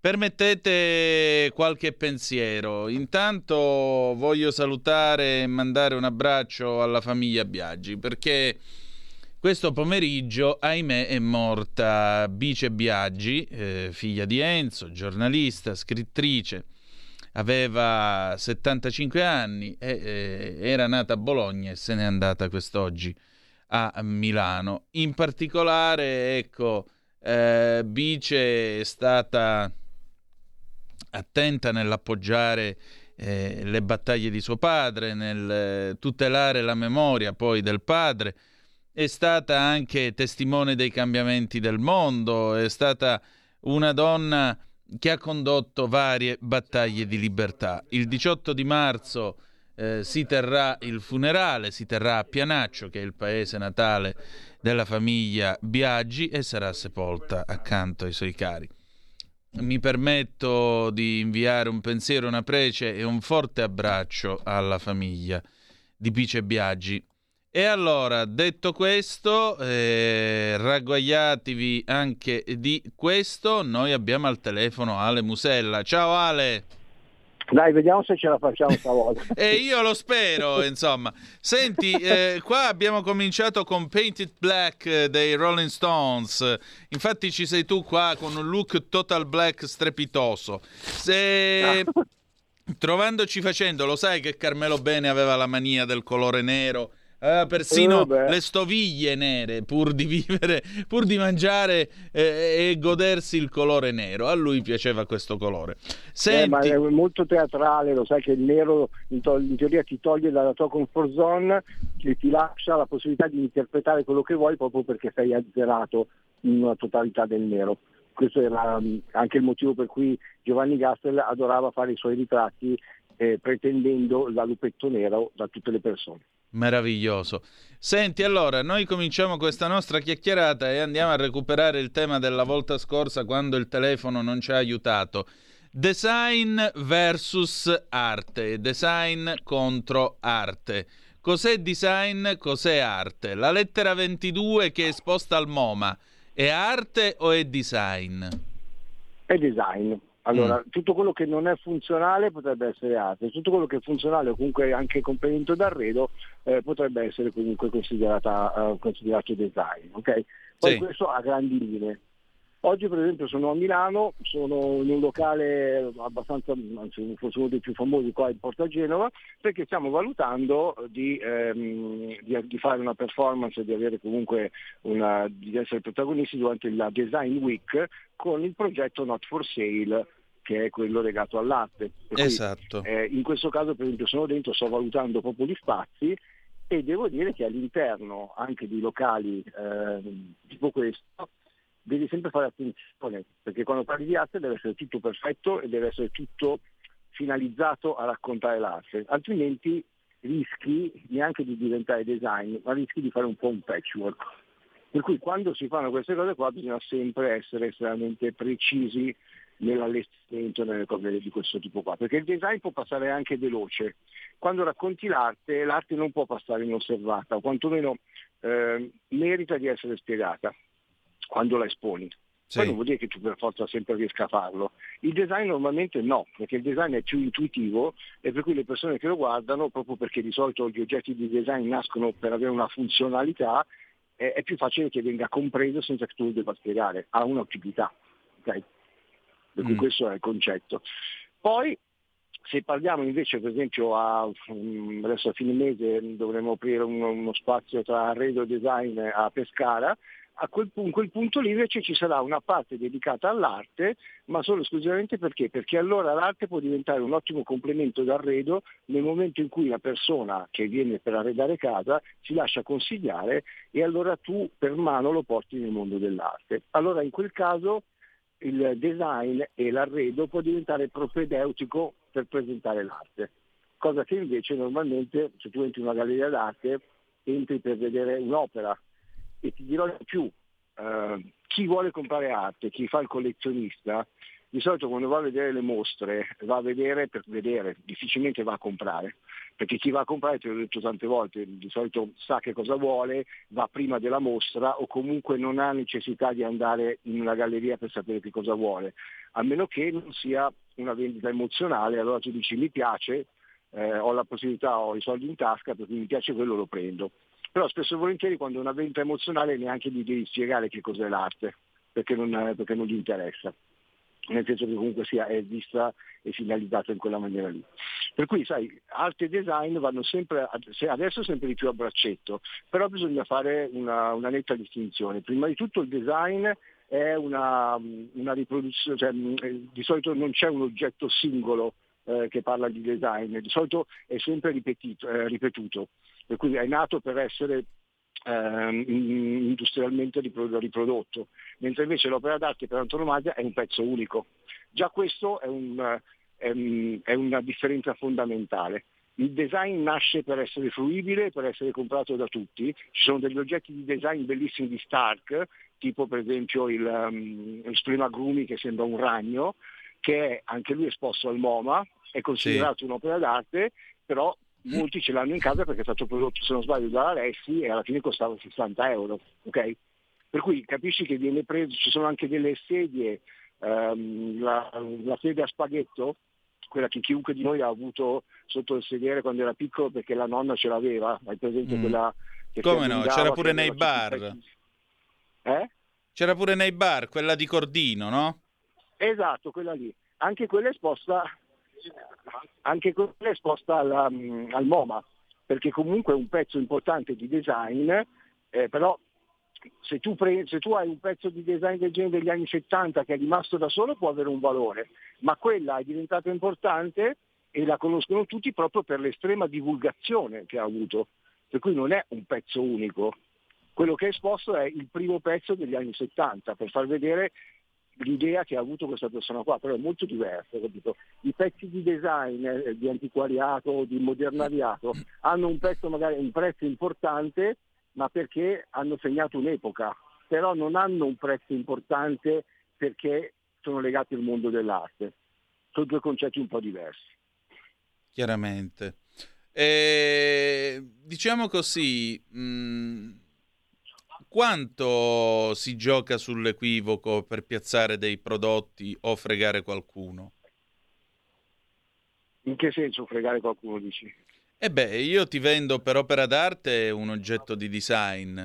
Permettete qualche pensiero. Intanto voglio salutare e mandare un abbraccio alla famiglia Biaggi perché questo pomeriggio, ahimè, è morta Bice Biaggi, eh, figlia di Enzo, giornalista, scrittrice. Aveva 75 anni, e, eh, era nata a Bologna e se n'è andata quest'oggi a Milano. In particolare, ecco, eh, Bice è stata attenta nell'appoggiare eh, le battaglie di suo padre, nel eh, tutelare la memoria poi del padre, è stata anche testimone dei cambiamenti del mondo, è stata una donna che ha condotto varie battaglie di libertà. Il 18 di marzo eh, si terrà il funerale, si terrà a Pianaccio, che è il paese natale della famiglia Biaggi, e sarà sepolta accanto ai suoi cari. Mi permetto di inviare un pensiero, una prece e un forte abbraccio alla famiglia di Pice Biaggi. E allora, detto questo, eh, ragguagliatevi anche di questo, noi abbiamo al telefono Ale Musella. Ciao Ale! Dai, vediamo se ce la facciamo stavolta. [laughs] e io lo spero, insomma. Senti, eh, qua abbiamo cominciato con Painted Black eh, dei Rolling Stones. Infatti ci sei tu qua con un look total black strepitoso. Se... Ah. [laughs] Trovandoci facendo, lo sai che Carmelo Bene aveva la mania del colore nero aveva persino eh, le stoviglie nere pur di vivere, pur di mangiare eh, e godersi il colore nero. A lui piaceva questo colore. Senti... Eh, ma è molto teatrale, lo sai che il nero in, to- in, teoria ti toglie dalla tua comfort zone e ti lascia la possibilità di interpretare quello che vuoi proprio perché sei azzerato in una totalità del nero questo era mm, anche il motivo per cui Giovanni Gastel adorava fare i suoi ritratti eh, pretendendo la lupetto nero da tutte le persone. Meraviglioso. Senti, allora, noi cominciamo questa nostra chiacchierata e andiamo a recuperare il tema della volta scorsa quando il telefono non ci ha aiutato. Design versus arte, design contro arte. Cos'è design, cos'è arte? La lettera 22 che è esposta al MoMA è arte o è design? È design. Allora, mm. tutto quello che non è funzionale potrebbe essere arte, tutto quello che è funzionale o comunque anche complemento d'arredo eh, potrebbe essere comunque uh, considerato design. Okay? Poi sì. questo a grandi linee. Oggi per esempio sono a Milano, sono in un locale abbastanza, anzi forse uno dei più famosi qua in Porta Genova, perché stiamo valutando di, ehm, di, di fare una performance, di avere comunque una, di essere protagonisti durante la Design Week con il progetto Not for Sale che è quello legato all'arte. Cui, esatto. Eh, in questo caso per esempio sono dentro, sto valutando proprio gli spazi e devo dire che all'interno anche di locali eh, tipo questo devi sempre fare attenzione, perché quando parli di arte deve essere tutto perfetto e deve essere tutto finalizzato a raccontare l'arte, altrimenti rischi neanche di diventare design, ma rischi di fare un po' un patchwork. Per cui quando si fanno queste cose qua bisogna sempre essere estremamente precisi nell'allestimento nelle cose di questo tipo qua, perché il design può passare anche veloce. Quando racconti l'arte, l'arte non può passare inosservata, o quantomeno eh, merita di essere spiegata quando la esponi. Sì. Poi non vuol dire che tu per forza sempre riesca a farlo. Il design normalmente no, perché il design è più intuitivo e per cui le persone che lo guardano, proprio perché di solito gli oggetti di design nascono per avere una funzionalità, è, più facile che venga compreso senza che tu lo debba spiegare, ha un'utilità. Okay? Mm. questo è il concetto. Poi se parliamo invece per esempio a, mm, adesso a fine mese dovremo aprire uno, uno spazio tra arredo e design a Pescara, a quel, in quel punto lì invece ci sarà una parte dedicata all'arte, ma solo esclusivamente perché? Perché allora l'arte può diventare un ottimo complemento d'arredo nel momento in cui la persona che viene per arredare casa si lascia consigliare e allora tu per mano lo porti nel mondo dell'arte. Allora in quel caso il design e l'arredo può diventare propedeutico per presentare l'arte, cosa che invece normalmente se tu entri in una galleria d'arte entri per vedere un'opera. E ti dirò di più, eh, chi vuole comprare arte, chi fa il collezionista, di solito quando va a vedere le mostre va a vedere per vedere, difficilmente va a comprare, perché chi va a comprare, te l'ho detto tante volte, di solito sa che cosa vuole, va prima della mostra o comunque non ha necessità di andare in una galleria per sapere che cosa vuole, a meno che non sia una vendita emozionale, allora tu dici mi piace, eh, ho la possibilità, ho i soldi in tasca, perché mi piace quello lo prendo. Però spesso e volentieri quando è una vendita emozionale neanche gli devi spiegare che cos'è l'arte, perché non, perché non gli interessa nel senso che comunque sia è vista e finalizzata in quella maniera lì. Per cui sai, arte e design vanno sempre, adesso sempre di più a braccetto, però bisogna fare una, una netta distinzione. Prima di tutto il design è una, una riproduzione, cioè, di solito non c'è un oggetto singolo eh, che parla di design, di solito è sempre ripetito, eh, ripetuto, per cui è nato per essere eh, industrialmente riprodotto, mentre invece l'opera d'arte per antonomasia è un pezzo unico. Già questo è, un, è una differenza fondamentale. Il design nasce per essere fruibile, per essere comprato da tutti. Ci sono degli oggetti di design bellissimi di Stark, tipo per esempio il, um, il Splemagrumi che sembra un ragno, che è anche lui esposto al MoMA, è considerato sì. un'opera d'arte, però molti ce l'hanno in casa perché è stato prodotto, se non sbaglio, da Alessi e alla fine costava 60 euro. Okay? Per cui capisci che viene preso, ci sono anche delle sedie, um, la, la sedia a spaghetto, quella che chiunque di noi ha avuto sotto il sedere quando era piccolo perché la nonna ce l'aveva, hai presente mm. quella che Come no? C'era pure nei bar. Eh? C'era pure nei bar, quella di Cordino, no? Esatto, quella lì. Anche quella esposta anche quella è esposta alla, mm, al MoMA, perché comunque è un pezzo importante di design, eh, però se tu, pre- se tu, hai un pezzo di design del genere degli anni 70 che è rimasto da solo può avere un valore, ma quella è diventata importante e la conoscono tutti proprio per l'estrema divulgazione che ha avuto, per cui non è un pezzo unico. Quello che è esposto è il primo pezzo degli anni 70 per far vedere l'idea che ha avuto questa persona qua, però è molto diversa, capito? I pezzi di design, eh, di antiquariato, di modernariato, hanno un pezzo magari un prezzo importante, ma perché hanno segnato un'epoca, però non hanno un prezzo importante perché sono legati al mondo dell'arte. Sono due concetti un po' diversi. Chiaramente. E, diciamo così, mh mm, quanto si gioca sull'equivoco per piazzare dei prodotti o fregare qualcuno? In che senso fregare qualcuno dici? Eh beh, io ti vendo per opera d'arte un oggetto di design.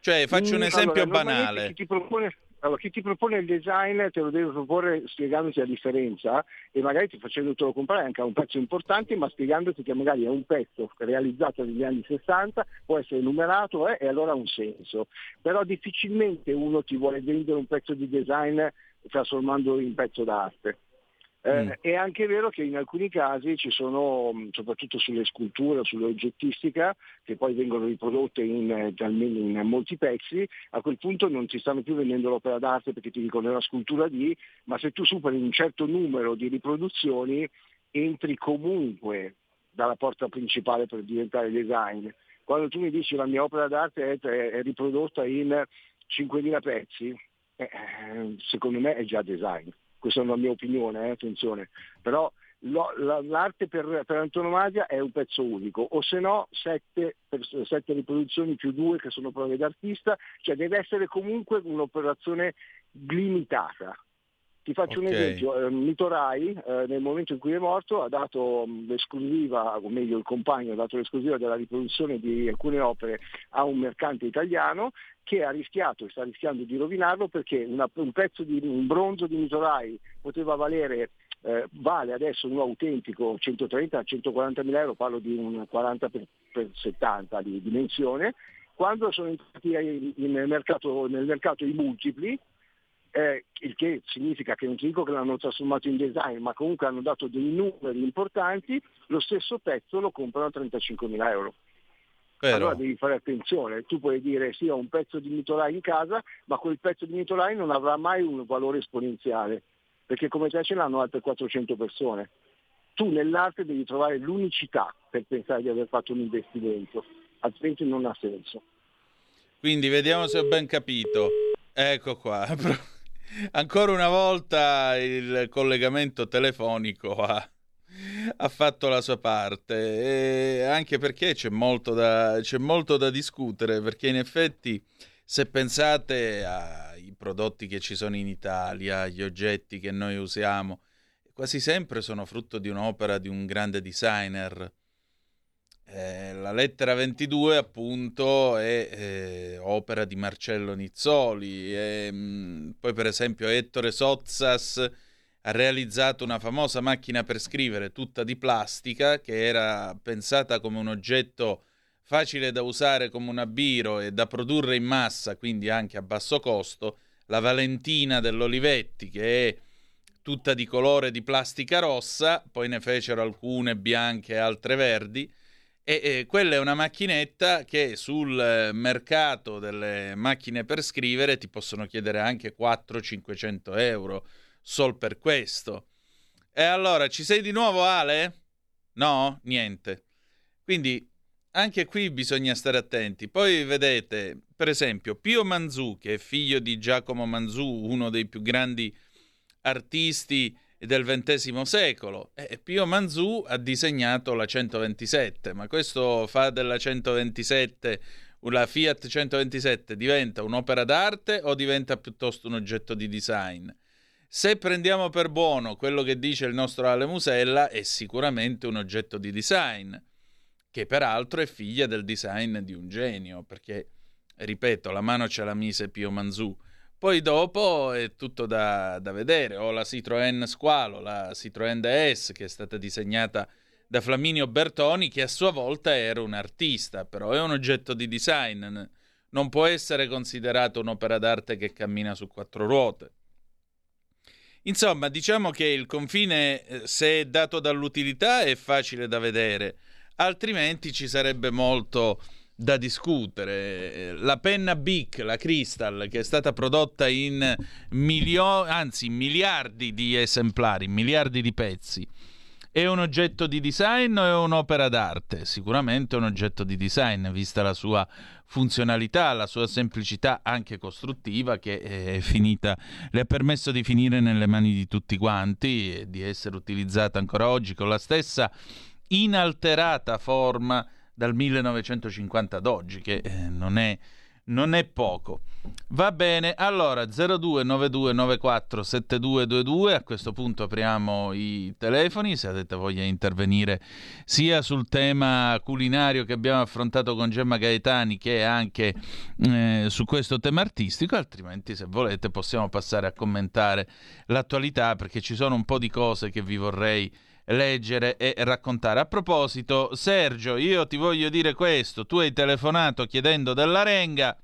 Cioè, faccio un mm, esempio allora, banale. Chi ti propone allora, chi ti propone il design te lo deve proporre spiegandoti la differenza e magari ti facendotelo comprare anche a un prezzo importante, ma spiegandoti che magari è un pezzo realizzato negli anni 60, può essere numerato eh, e allora ha un senso. Però difficilmente uno ti vuole vendere un pezzo di design trasformandolo in pezzo d'arte. Eh, mm. È anche vero che in alcuni casi ci sono, mm, soprattutto sulle sculture, sull'oggettistica, che poi vengono riprodotte in, eh, in, molti pezzi, a quel punto non ti stanno più vendendo l'opera d'arte perché ti dicono è una scultura di, ma se tu superi un certo numero di riproduzioni entri comunque dalla porta principale per diventare design. Quando tu mi dici la mia opera d'arte è, è riprodotta in 5.000 pezzi, eh, secondo me è già design questa è una mia opinione, eh, attenzione, però lo, la, l'arte per, per, antonomasia è un pezzo unico, o se no sette, sette, riproduzioni più due che sono prove d'artista, cioè deve essere comunque un'operazione limitata. Ti faccio okay. un esempio, eh, Mito Rai eh, nel momento in cui è morto ha dato um, l'esclusiva, o meglio il compagno ha dato l'esclusiva della riproduzione di alcune opere a un mercante italiano che ha rischiato e sta rischiando di rovinarlo perché una, un pezzo di un bronzo di Mitorai poteva valere eh, vale adesso un autentico 130-140 mila euro, parlo di un 40 per, per 70 di dimensione, quando sono entrati nel mercato, nel mercato i multipli, eh, il che significa che non ti dico che l'hanno trasformato in design, ma comunque hanno dato dei numeri importanti, lo stesso pezzo lo comprano a 35 mila euro. Però... Allora devi fare attenzione, tu puoi dire sì ho un pezzo di Mitolai in casa, ma quel pezzo di Mitolai non avrà mai un valore esponenziale, perché come te ce l'hanno altre 400 persone. Tu nell'arte devi trovare l'unicità per pensare di aver fatto un investimento, altrimenti non ha senso. Quindi vediamo se ho ben capito. Ecco qua. Ancora una volta il collegamento telefonico ha, ha fatto la sua parte, anche perché c'è molto, da, c'è molto da discutere, perché in effetti se pensate ai prodotti che ci sono in Italia, agli oggetti che noi usiamo, quasi sempre sono frutto di un'opera di un grande designer eh, la lettera 22 appunto è eh, opera di Marcello Nizzoli. E, mh, mm, poi per esempio Ettore Sozzas ha realizzato una famosa macchina per scrivere tutta di plastica che era pensata come un oggetto facile da usare come una biro e da produrre in massa quindi anche a basso costo la Valentina dell'Olivetti che è tutta di colore di plastica rossa poi ne fecero alcune bianche e altre verdi e, e quella è una macchinetta che sul mercato delle macchine per scrivere ti possono chiedere anche 400-500 euro sol per questo. E allora ci sei di nuovo Ale? No? Niente. Quindi anche qui bisogna stare attenti. Poi vedete, per esempio, Pio Manzù, che è figlio di Giacomo Manzù, uno dei più grandi artisti del XX secolo. E Pio Manzù ha disegnato la 127, ma questo fa della 127 la Fiat 127 diventa un'opera d'arte o diventa piuttosto un oggetto di design? Se prendiamo per buono quello che dice il nostro Ale Musella, è sicuramente un oggetto di design, che peraltro è figlia del design di un genio, perché, ripeto, la mano ce la mise Pio Manzù, poi dopo è tutto da, da vedere. Ho la Citroën Squalo, la Citroën DS che è stata disegnata da Flaminio Bertoni, che a sua volta era un artista, però è un oggetto di design. Non può essere considerato un'opera d'arte che cammina su quattro ruote. Insomma, diciamo che il confine, eh, se è dato dall'utilità, è facile da vedere, altrimenti ci sarebbe molto da discutere. La penna Bic, la Crystal, che è stata prodotta in milioni, anzi miliardi di esemplari, miliardi di pezzi, è un oggetto di design o è un'opera d'arte? Sicuramente è un oggetto di design, vista la sua funzionalità, la sua semplicità anche costruttiva che finita, le ha permesso di finire nelle mani di tutti quanti e di essere utilizzata ancora oggi con la stessa inalterata forma dal 1950 ad oggi, che eh, non, è, non è poco. Va bene, allora 0292947222, a questo punto apriamo i telefoni se avete voglia di intervenire sia sul tema culinario che abbiamo affrontato con Gemma Gaetani che anche eh, su questo tema artistico, altrimenti se volete possiamo passare a commentare l'attualità perché ci sono un po' di cose che vi vorrei leggere e raccontare. A proposito, Sergio, io ti voglio dire questo, tu hai telefonato chiedendo della renga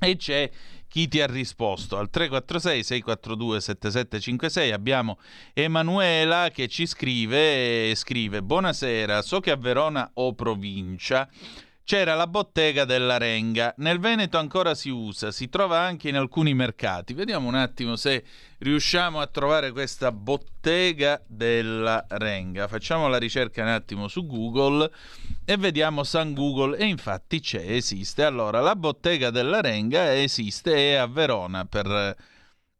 e c'è chi ti ha risposto al 346 642 7756 abbiamo Emanuela che ci scrive scrive buonasera so che a Verona o provincia c'era la bottega della Renga. Nel Veneto ancora si usa, si trova anche in alcuni mercati. Vediamo un attimo se riusciamo a trovare questa bottega della Renga. Facciamo la ricerca un attimo su Google e vediamo San Google e infatti c'è, esiste. Allora, la bottega della Renga esiste, è a Verona per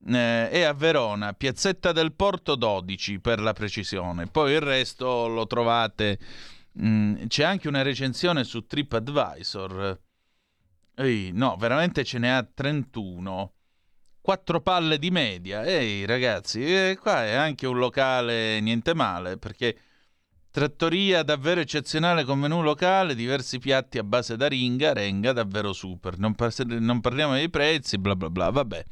eh, è a Verona, Piazzetta del Porto 12 per la precisione. Poi il resto lo trovate Mm, c'è anche una recensione su TripAdvisor. Ehi, no, veramente ce n'è a 31. Quattro palle di media. Ehi, ragazzi, eh, qua è anche un locale niente male, perché trattoria davvero eccezionale con menù locale, diversi piatti a base d'aringa, renga davvero super. Non, par- non parliamo dei prezzi, bla bla bla, vabbè.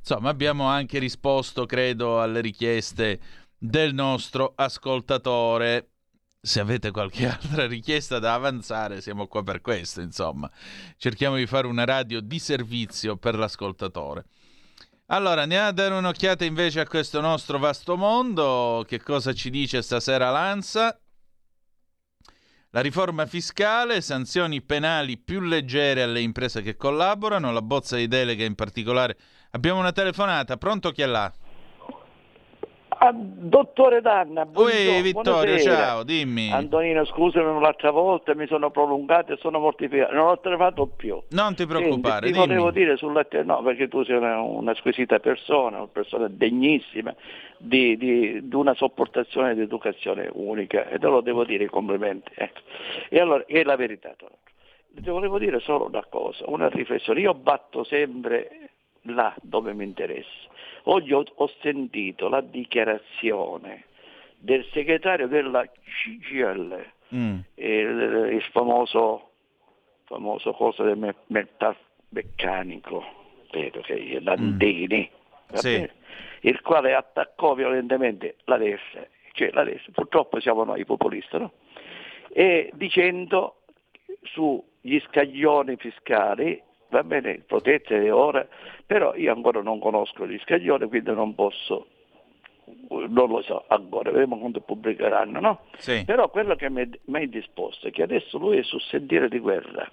Insomma, abbiamo anche risposto, credo, alle richieste del nostro ascoltatore se avete qualche [laughs] altra richiesta da avanzare, siamo qua per questo, insomma. Cerchiamo di fare una radio di servizio per l'ascoltatore. Allora, andiamo a dare un'occhiata invece a questo nostro vasto mondo. Che cosa ci dice stasera Lanza? La riforma fiscale, sanzioni penali più leggere alle imprese che collaborano, la bozza di delega in particolare. Abbiamo una telefonata, pronto chi è là? Ah, dottore Danna, Ui, Vittorio, ciao, dimmi. Antonino, scusami l'altra volta, mi sono prolungato e sono mortificato, non ho trovato più. Non ti preoccupare, Senti, ti volevo dire sulla te- no, perché tu sei una, una, squisita persona, una persona degnissima di, di, di, una sopportazione di educazione unica e te lo devo dire complimenti. Ecco. E allora, è la verità. Ti volevo dire solo una cosa, una riflessione. Io batto sempre là dove mi interessa Oggi ho, ho sentito la dichiarazione del segretario della CGL, mm. il, il, famoso, famoso cosa del metalmeccanico, vedo che è Landini, mm. sì. il quale attaccò violentemente la destra, cioè la destra, purtroppo siamo noi populisti, no? e dicendo sugli scaglioni fiscali va bene, potete ora, però io ancora non conosco gli scaglioni, quindi non posso, non lo so ancora, vedremo quando pubblicheranno, no? Sì. Però quello che mi è disposto è che adesso lui è sul sentiero di guerra,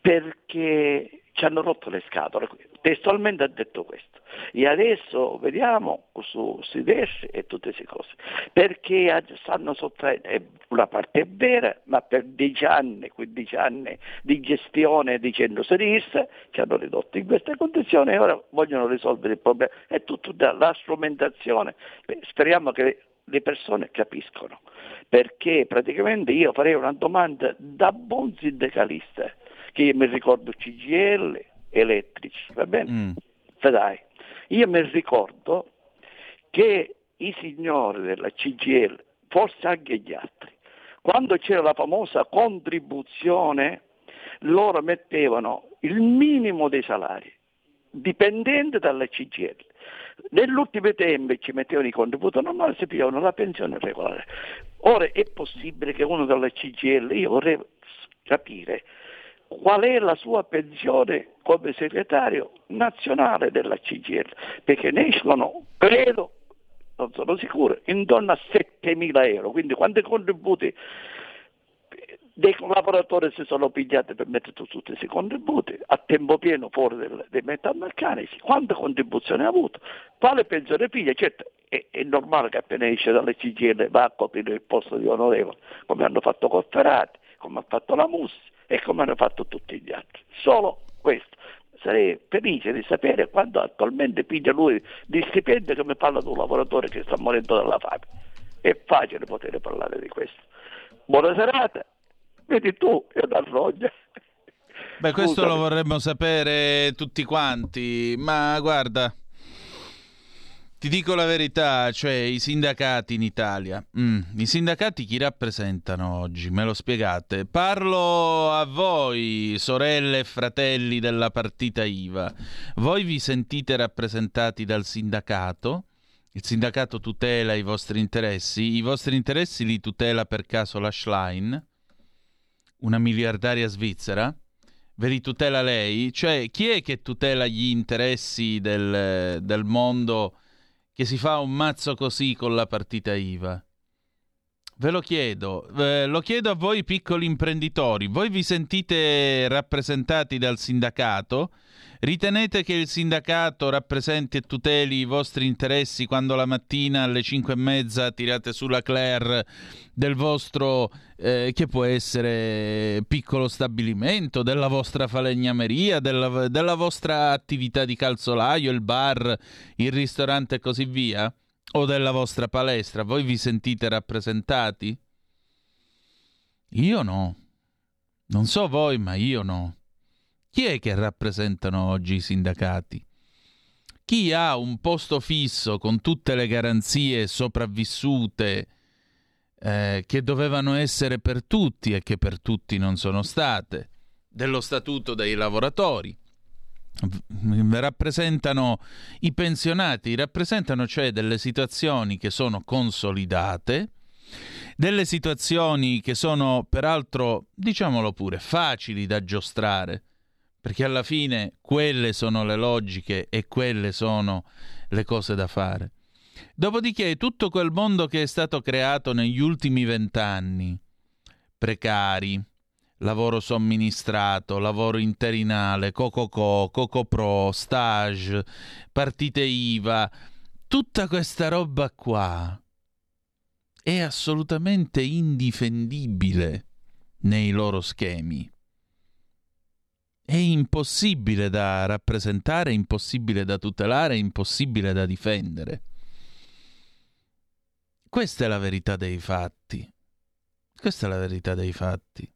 perché ci hanno rotto le scatole, testualmente ha detto questo. E adesso vediamo su Sidessi e tutte queste cose, perché stanno sottraendo, una parte è vera, ma per 10 anni, 15 anni di gestione dicendo sinistra, ci hanno ridotto in queste condizioni e ora vogliono risolvere il problema. È tutto la strumentazione, speriamo che le persone capiscono, perché praticamente io farei una domanda da buon sindacalista, che io mi ricordo CGL, elettrici, va bene? Mm. Dai. Io mi ricordo che i signori della CGL, forse anche gli altri, quando c'era la famosa contribuzione, loro mettevano il minimo dei salari, dipendente dalla CGL. Nell'ultimo tempo ci mettevano i contributi normali, si pigliavano la pensione regolare. Ora è possibile che uno dalla CGL, io vorrei capire, qual è la sua pensione come segretario nazionale della CGL, perché ne escono, credo, non sono sicuro, intorno a 7.000 euro, quindi quanti contributi dei collaboratori si sono pigliati per mettere tutti questi contributi? A tempo pieno fuori del, dei metalmeccanici, quante contribuzioni ha avuto, quale pensione piglia, certo è, è, normale che appena esce dalle CGL va a coprire il posto di onorevole, come hanno fatto Cofferati, come ha fatto la Mussi, e come hanno fatto tutti gli altri. Solo questo. Sarei felice di sapere quando attualmente piglia lui di stipendio come parla di un lavoratore che sta morendo dalla fame. È facile poter parlare di questo. Buona serata, vedi tu, io da rogna. Beh, questo Scusami. lo vorremmo sapere tutti quanti, ma guarda, ti dico la verità, cioè i sindacati in Italia, mm, i sindacati chi rappresentano oggi? Me lo spiegate? Parlo a voi, sorelle e fratelli della partita IVA. Voi vi sentite rappresentati dal sindacato? Il sindacato tutela i vostri interessi? I vostri interessi li tutela per caso la Schlein? Una miliardaria svizzera? Ve li tutela lei? Cioè, chi è che tutela gli interessi del, del mondo? Che si fa un mazzo così con la partita IVA? Ve lo chiedo, eh, lo chiedo a voi piccoli imprenditori, voi vi sentite rappresentati dal sindacato? Ritenete che il sindacato rappresenti e tuteli i vostri interessi quando la mattina alle 5 e mezza tirate sulla Claire del vostro, eh, che può essere piccolo stabilimento, della vostra falegnameria, della, della vostra attività di calzolaio, il bar, il ristorante e così via? O della vostra palestra? Voi vi sentite rappresentati? Io no. Non so voi, ma io no. Chi è che rappresentano oggi i sindacati? Chi ha un posto fisso con tutte le garanzie sopravvissute eh, che dovevano essere per tutti e che per tutti non sono state, dello statuto dei lavoratori? Rappresentano i pensionati, rappresentano cioè delle situazioni che sono consolidate, delle situazioni che sono peraltro, diciamolo pure, facili da giostrare perché alla fine quelle sono le logiche e quelle sono le cose da fare. Dopodiché tutto quel mondo che è stato creato negli ultimi vent'anni, precari, lavoro somministrato, lavoro interinale, Cococò, Cocopro, stage, partite IVA, tutta questa roba qua è assolutamente indifendibile nei loro schemi. È impossibile da rappresentare, impossibile da tutelare, impossibile da difendere. Questa è la verità dei fatti. Questa è la verità dei fatti.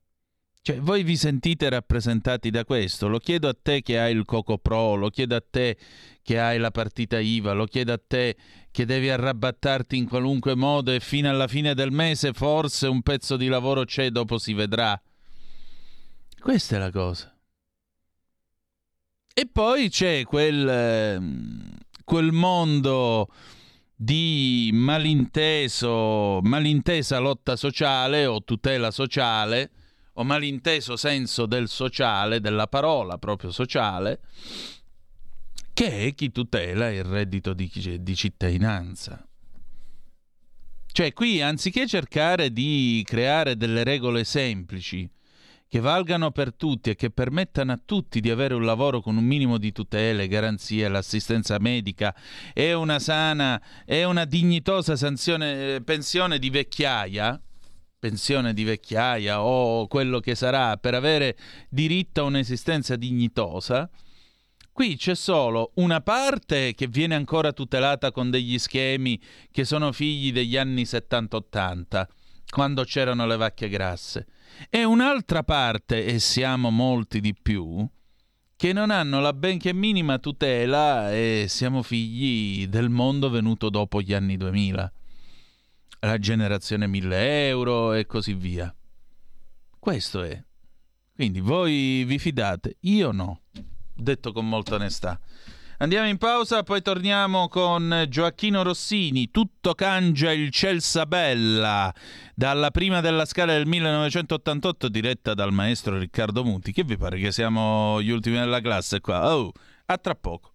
Cioè, voi vi sentite rappresentati da questo? Lo chiedo a te che hai il Coco Pro, lo chiedo a te che hai la partita IVA, lo chiedo a te che devi arrabattarti in qualunque modo e fino alla fine del mese forse un pezzo di lavoro c'è, dopo si vedrà. Questa è la cosa. E poi c'è quel, ehm, quel mondo di malinteso, malintesa lotta sociale o tutela sociale o malinteso senso del sociale, della parola proprio sociale, che è chi tutela il reddito di, di cittadinanza. Cioè qui anziché cercare di creare delle regole semplici che valgano per tutti e che permettano a tutti di avere un lavoro con un minimo di tutele, garanzie, l'assistenza medica e una sana e una dignitosa sanzione, eh, pensione di vecchiaia, pensione di vecchiaia o quello che sarà per avere diritto a un'esistenza dignitosa, qui c'è solo una parte che viene ancora tutelata con degli schemi che sono figli degli anni 70-80, quando c'erano le vacche grasse, e un'altra parte, e siamo molti di più, che non hanno la benché minima tutela e siamo figli del mondo venuto dopo gli anni 2000 la generazione 1000 euro e così via. Questo è. Quindi voi vi fidate? Io no, detto con molta onestà. Andiamo in pausa, poi torniamo con Gioacchino Rossini, Tutto cangia il Celsabella, dalla prima della scala del 1988, diretta dal maestro Riccardo Muti. Che vi pare che siamo gli ultimi della classe qua? Oh, a tra poco.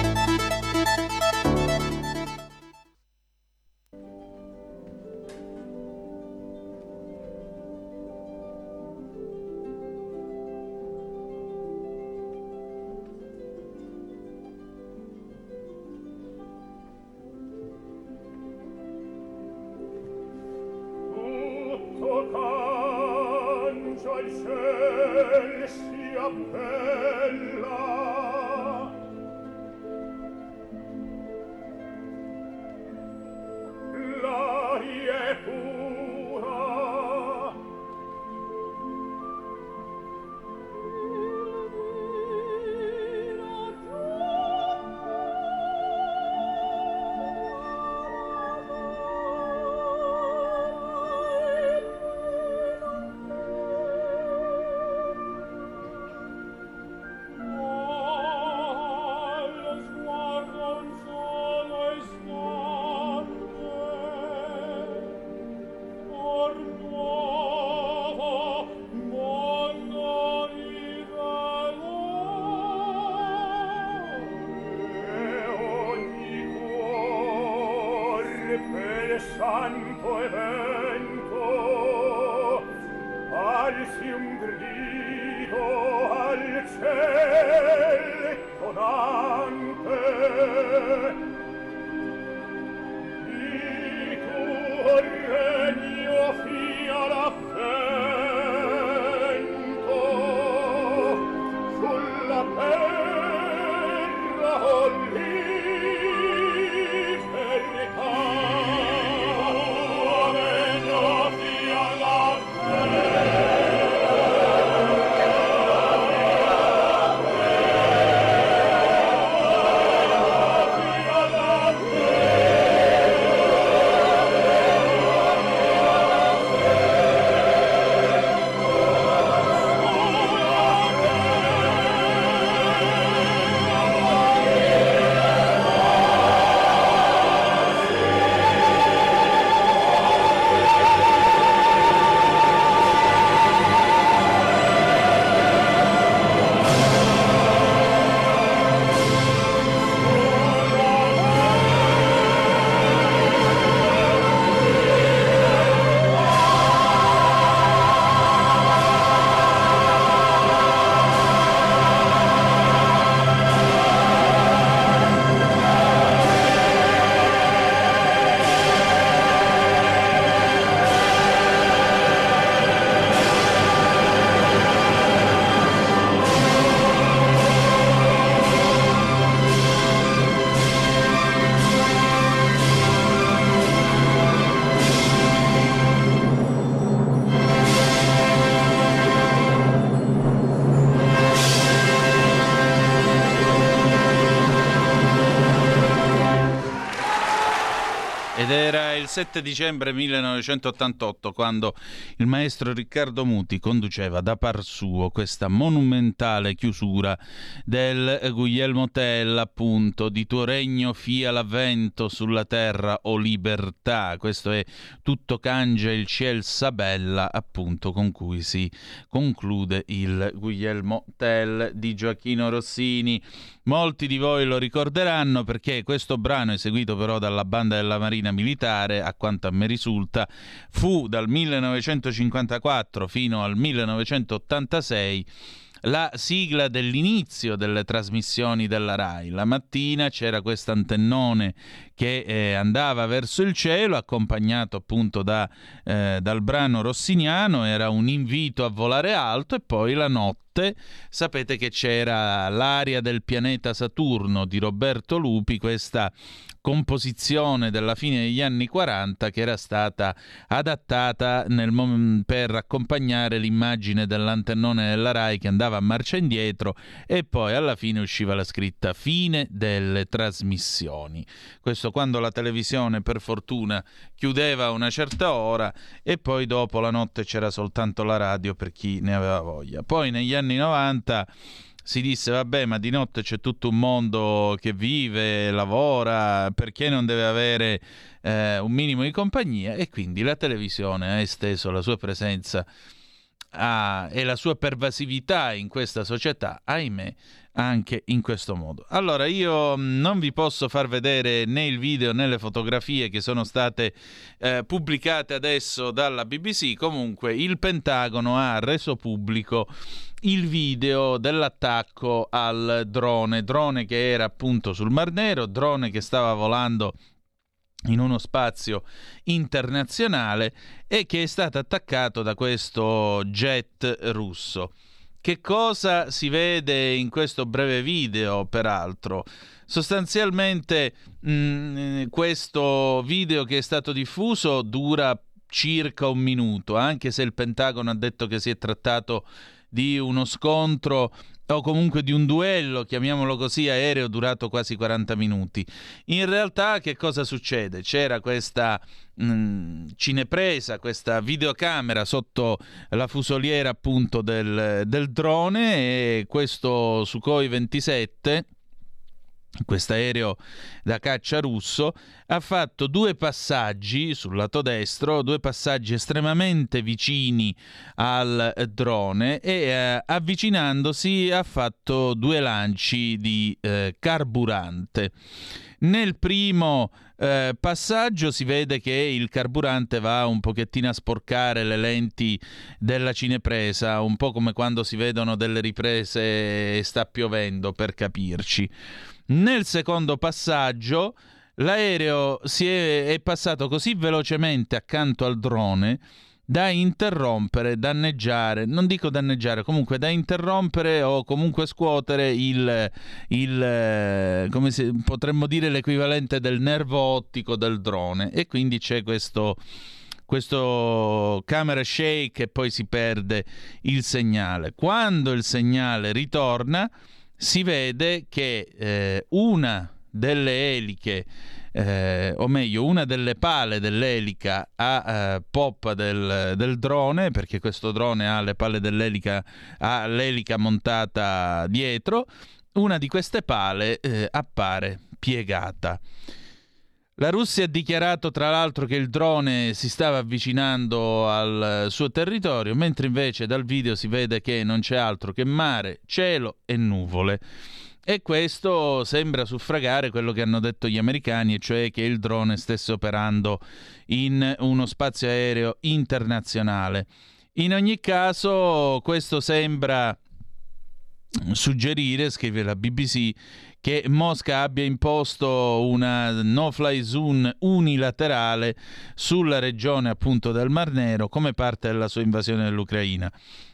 Era il 7 dicembre 1988 quando il maestro Riccardo Muti conduceva da par suo questa monumentale chiusura del Guglielmo Tell, appunto, di tuo regno fia l'avvento sulla terra o libertà. Questo è tutto cangia il ciel sabella, appunto, con cui si conclude il Guglielmo Tell di Gioacchino Rossini. Molti di voi lo ricorderanno perché questo brano, eseguito però dalla banda della Marina Militare, a quanto a me risulta, fu dal 1954 fino al 1986 la sigla dell'inizio delle trasmissioni della RAI. La mattina c'era questo antennone che eh, andava verso il cielo, accompagnato appunto da, eh, dal brano rossiniano, era un invito a volare alto e poi la notte sapete che c'era l'aria del pianeta Saturno di Roberto Lupi, questa composizione della fine degli anni 40 che era stata adattata mom- per accompagnare l'immagine dell'antennone della RAI che andava a marcia indietro e poi alla fine usciva la scritta fine delle trasmissioni. Questo quando la televisione per fortuna chiudeva a una certa ora e poi dopo la notte c'era soltanto la radio per chi ne aveva voglia. Poi negli anni 90 si disse vabbè ma di notte c'è tutto un mondo che vive, lavora, perché non deve avere eh, un minimo di compagnia e quindi la televisione ha esteso la sua presenza a, e la sua pervasività in questa società, ahimè, anche in questo modo. Allora io mm, non vi posso far vedere né il video né le fotografie che sono state eh, pubblicate adesso dalla BBC, comunque il Pentagono ha reso pubblico il video dell'attacco al drone, drone che era appunto sul Mar Nero, drone che stava volando in uno spazio internazionale e che è stato attaccato da questo jet russo. Che cosa si vede in questo breve video, peraltro? Sostanzialmente mh, questo video che è stato diffuso dura circa un minuto, anche se il Pentagono ha detto che si è trattato di uno scontro o comunque di un duello, chiamiamolo così, aereo durato quasi 40 minuti. In realtà che cosa succede? C'era questa mh, mm, cinepresa, questa videocamera sotto la fusoliera appunto del, del drone e questo Sukhoi 27 questo aereo da caccia russo, ha fatto due passaggi sul lato destro, due passaggi estremamente vicini al drone e eh, avvicinandosi ha fatto due lanci di eh, carburante. Nel primo eh, passaggio si vede che il carburante va un pochettino a sporcare le lenti della cinepresa, un po' come quando si vedono delle riprese e sta piovendo, per capirci. Nel secondo passaggio l'aereo è, è passato così velocemente accanto al drone da interrompere, danneggiare, non dico danneggiare, comunque da interrompere o comunque scuotere il, il come se, potremmo dire l'equivalente del nervo ottico del drone e quindi c'è questo questo camera shake e poi si perde il segnale. Quando il segnale ritorna, si vede che eh, una delle eliche, eh, o meglio, una delle pale dell'elica a eh, poppa del, del, drone, perché questo drone ha le pale dell'elica, ha l'elica montata dietro, una di queste pale eh, appare piegata. La Russia ha dichiarato tra l'altro che il drone si stava avvicinando al suo territorio, mentre invece dal video si vede che non c'è altro che mare, cielo e nuvole. E questo sembra suffragare quello che hanno detto gli americani, cioè che il drone stesse operando in uno spazio aereo internazionale. In ogni caso, questo sembra suggerire, scrive la BBC, che Mosca abbia imposto una no-fly zone unilaterale sulla regione appunto del Mar Nero come parte della sua invasione dell'Ucraina.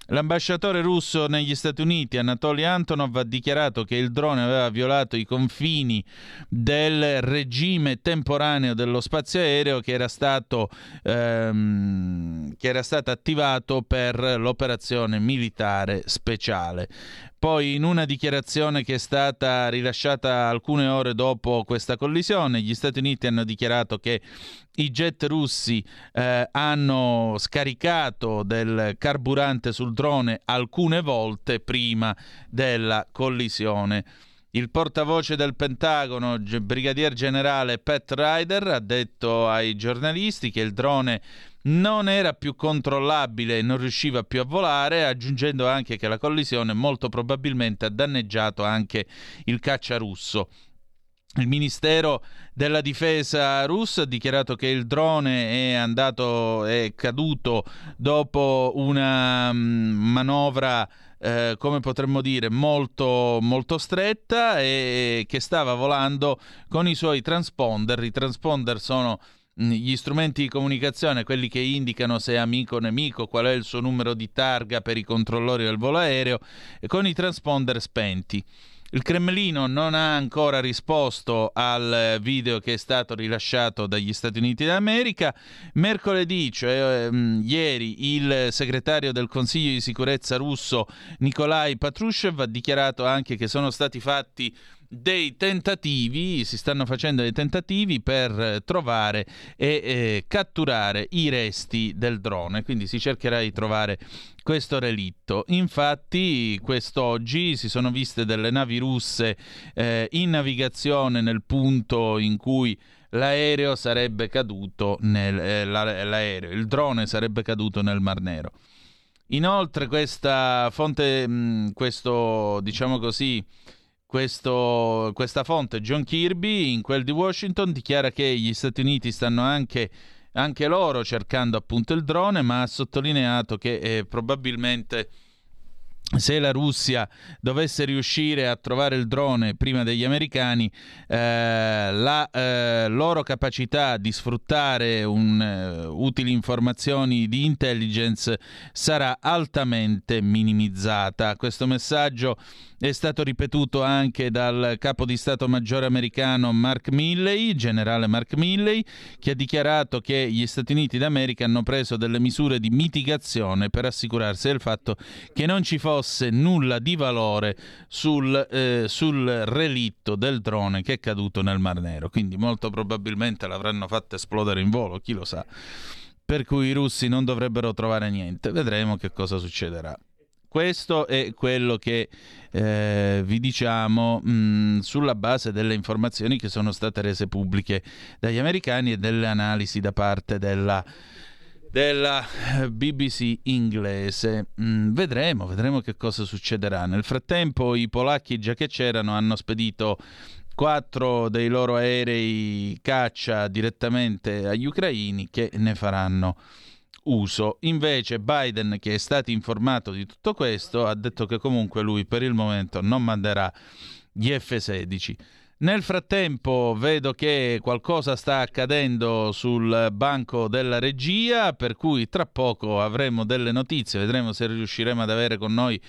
L'ambasciatore russo negli Stati Uniti, Anatoly Antonov, ha dichiarato che il drone aveva violato i confini del regime temporaneo dello spazio aereo che era stato, ehm, che era stato attivato per l'operazione militare speciale. Poi in una dichiarazione che è stata rilasciata alcune ore dopo questa collisione, gli Stati Uniti hanno dichiarato che i jet russi eh, hanno scaricato del carburante sul drone alcune volte prima della collisione. Il portavoce del Pentagono, brigadier generale Pat Ryder, ha detto ai giornalisti che il drone non era più controllabile e non riusciva più a volare, aggiungendo anche che la collisione molto probabilmente ha danneggiato anche il caccia russo. Il Ministero della Difesa russo ha dichiarato che il drone è andato, è caduto dopo una um, manovra eh, come potremmo dire, molto, molto stretta e che stava volando con i suoi transponder. I transponder sono mm, gli strumenti di comunicazione, quelli che indicano se è amico o nemico, qual è il suo numero di targa per i controllori del volo aereo, con i transponder spenti. Il Cremlino non ha ancora risposto al video che è stato rilasciato dagli Stati Uniti d'America. Mercoledì, cioè ehm, ieri, il segretario del Consiglio di sicurezza russo Nikolai Patrushev ha dichiarato anche che sono stati fatti dei tentativi, si stanno facendo dei tentativi per trovare e eh, catturare i resti del drone, quindi si cercherà di trovare questo relitto. Infatti, quest'oggi si sono viste delle navi russe eh, in navigazione nel punto in cui l'aereo sarebbe caduto nel, eh, l'aereo, il drone sarebbe caduto nel Mar Nero. Inoltre questa fonte, mh, questo diciamo così, questo, questa fonte, John Kirby, in quel di Washington, dichiara che gli Stati Uniti stanno anche, anche loro cercando appunto il drone, ma ha sottolineato che eh, probabilmente se la Russia dovesse riuscire a trovare il drone prima degli americani, eh, la eh, loro capacità di sfruttare un, uh, utili informazioni di intelligence sarà altamente minimizzata. Questo messaggio è stato ripetuto anche dal capo di Stato Maggiore americano Mark Milley, generale Mark Milley, che ha dichiarato che gli Stati Uniti d'America hanno preso delle misure di mitigazione per assicurarsi del fatto che non ci fosse nulla di valore sul, eh, sul relitto del drone che è caduto nel Mar Nero. Quindi molto probabilmente l'avranno fatto esplodere in volo, chi lo sa. Per cui i russi non dovrebbero trovare niente. Vedremo che cosa succederà. Questo è quello che eh, vi diciamo mh, sulla base delle informazioni che sono state rese pubbliche dagli americani e delle analisi da parte della, della eh, BBC inglese. Mm, vedremo, vedremo che cosa succederà. Nel frattempo i polacchi, già che c'erano, hanno spedito quattro dei loro aerei caccia direttamente agli ucraini che ne faranno uso. Invece Biden, che è stato informato di tutto questo, ha detto che comunque lui per il momento non manderà gli F-16. Nel frattempo vedo che qualcosa sta accadendo sul banco della regia, per cui tra poco avremo delle notizie, vedremo se riusciremo ad avere con noi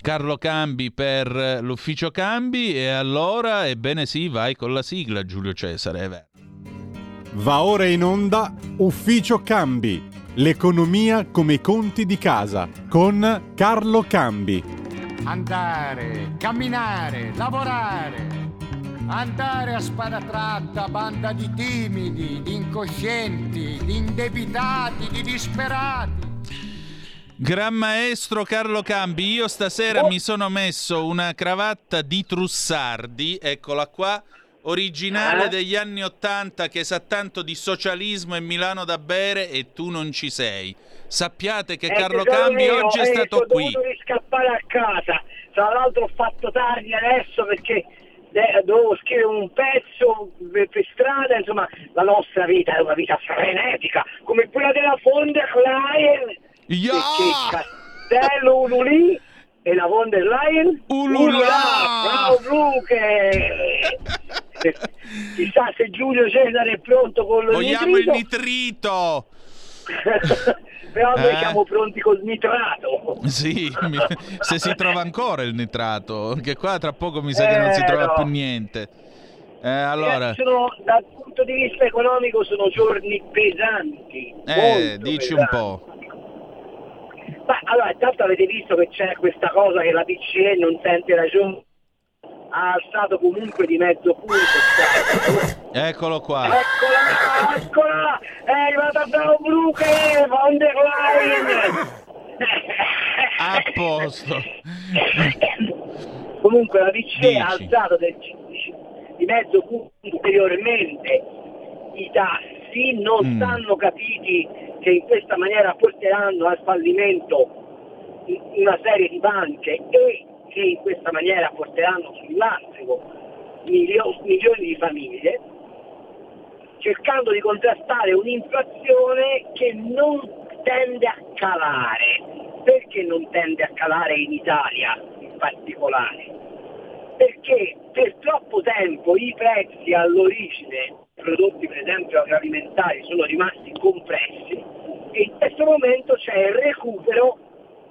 Carlo Cambi per l'ufficio Cambi e allora, ebbene sì, vai con la sigla Giulio Cesare. Va ora in onda Ufficio Cambi L'economia come i conti di casa con Carlo Cambi. Andare, camminare, lavorare. Andare a spada tratta, banda di timidi, di incoscienti, di indebitati, di disperati. Gran maestro Carlo Cambi, io stasera oh. mi sono messo una cravatta di Trussardi, eccola qua, originale eh? degli anni Ottanta che sa tanto di socialismo e Milano da bere e tu non ci sei. Sappiate che eh, Carlo Cambi io, oggi è eh, stato qui. Ho dovuto scappare a casa. Tra l'altro ho fatto tardi adesso perché dovevo scrivere un pezzo per, per, strada, insomma la nostra vita è una vita frenetica, come quella della von der Leyen. Yeah! Che castello Ululì e la von der Leyen Ulula! Frau Bluche chissà se Giulio Cesare è pronto con lo vogliamo nitrito. il nitrito [laughs] però noi eh. siamo pronti col nitrato sì se si [laughs] trova ancora il nitrato che qua tra poco mi sa eh, che non si trova no. più niente eh, allora... sono, dal punto di vista economico sono giorni pesanti eh dici pesanti. un po' Beh, allora, intanto avete visto che c'è questa cosa che la BCE non sente ragione, ha alzato comunque di mezzo punto. Eccolo qua. Eccola, eccola, è arrivata da Brooke, von der Leyen. A posto. Comunque la BCE ha alzato del, di, mezzo punto ulteriormente i tassi, non Mm. stanno capiti che in questa maniera porteranno al fallimento una serie di banche e che in questa maniera porteranno sul lastrico milio- milioni di famiglie, cercando di contrastare un'inflazione che non tende a calare. Perché non tende a calare in Italia in particolare? Perché per troppo tempo i prezzi all'origine, prodotti per esempio agroalimentari, sono rimasti compressi e in questo momento c'è il recupero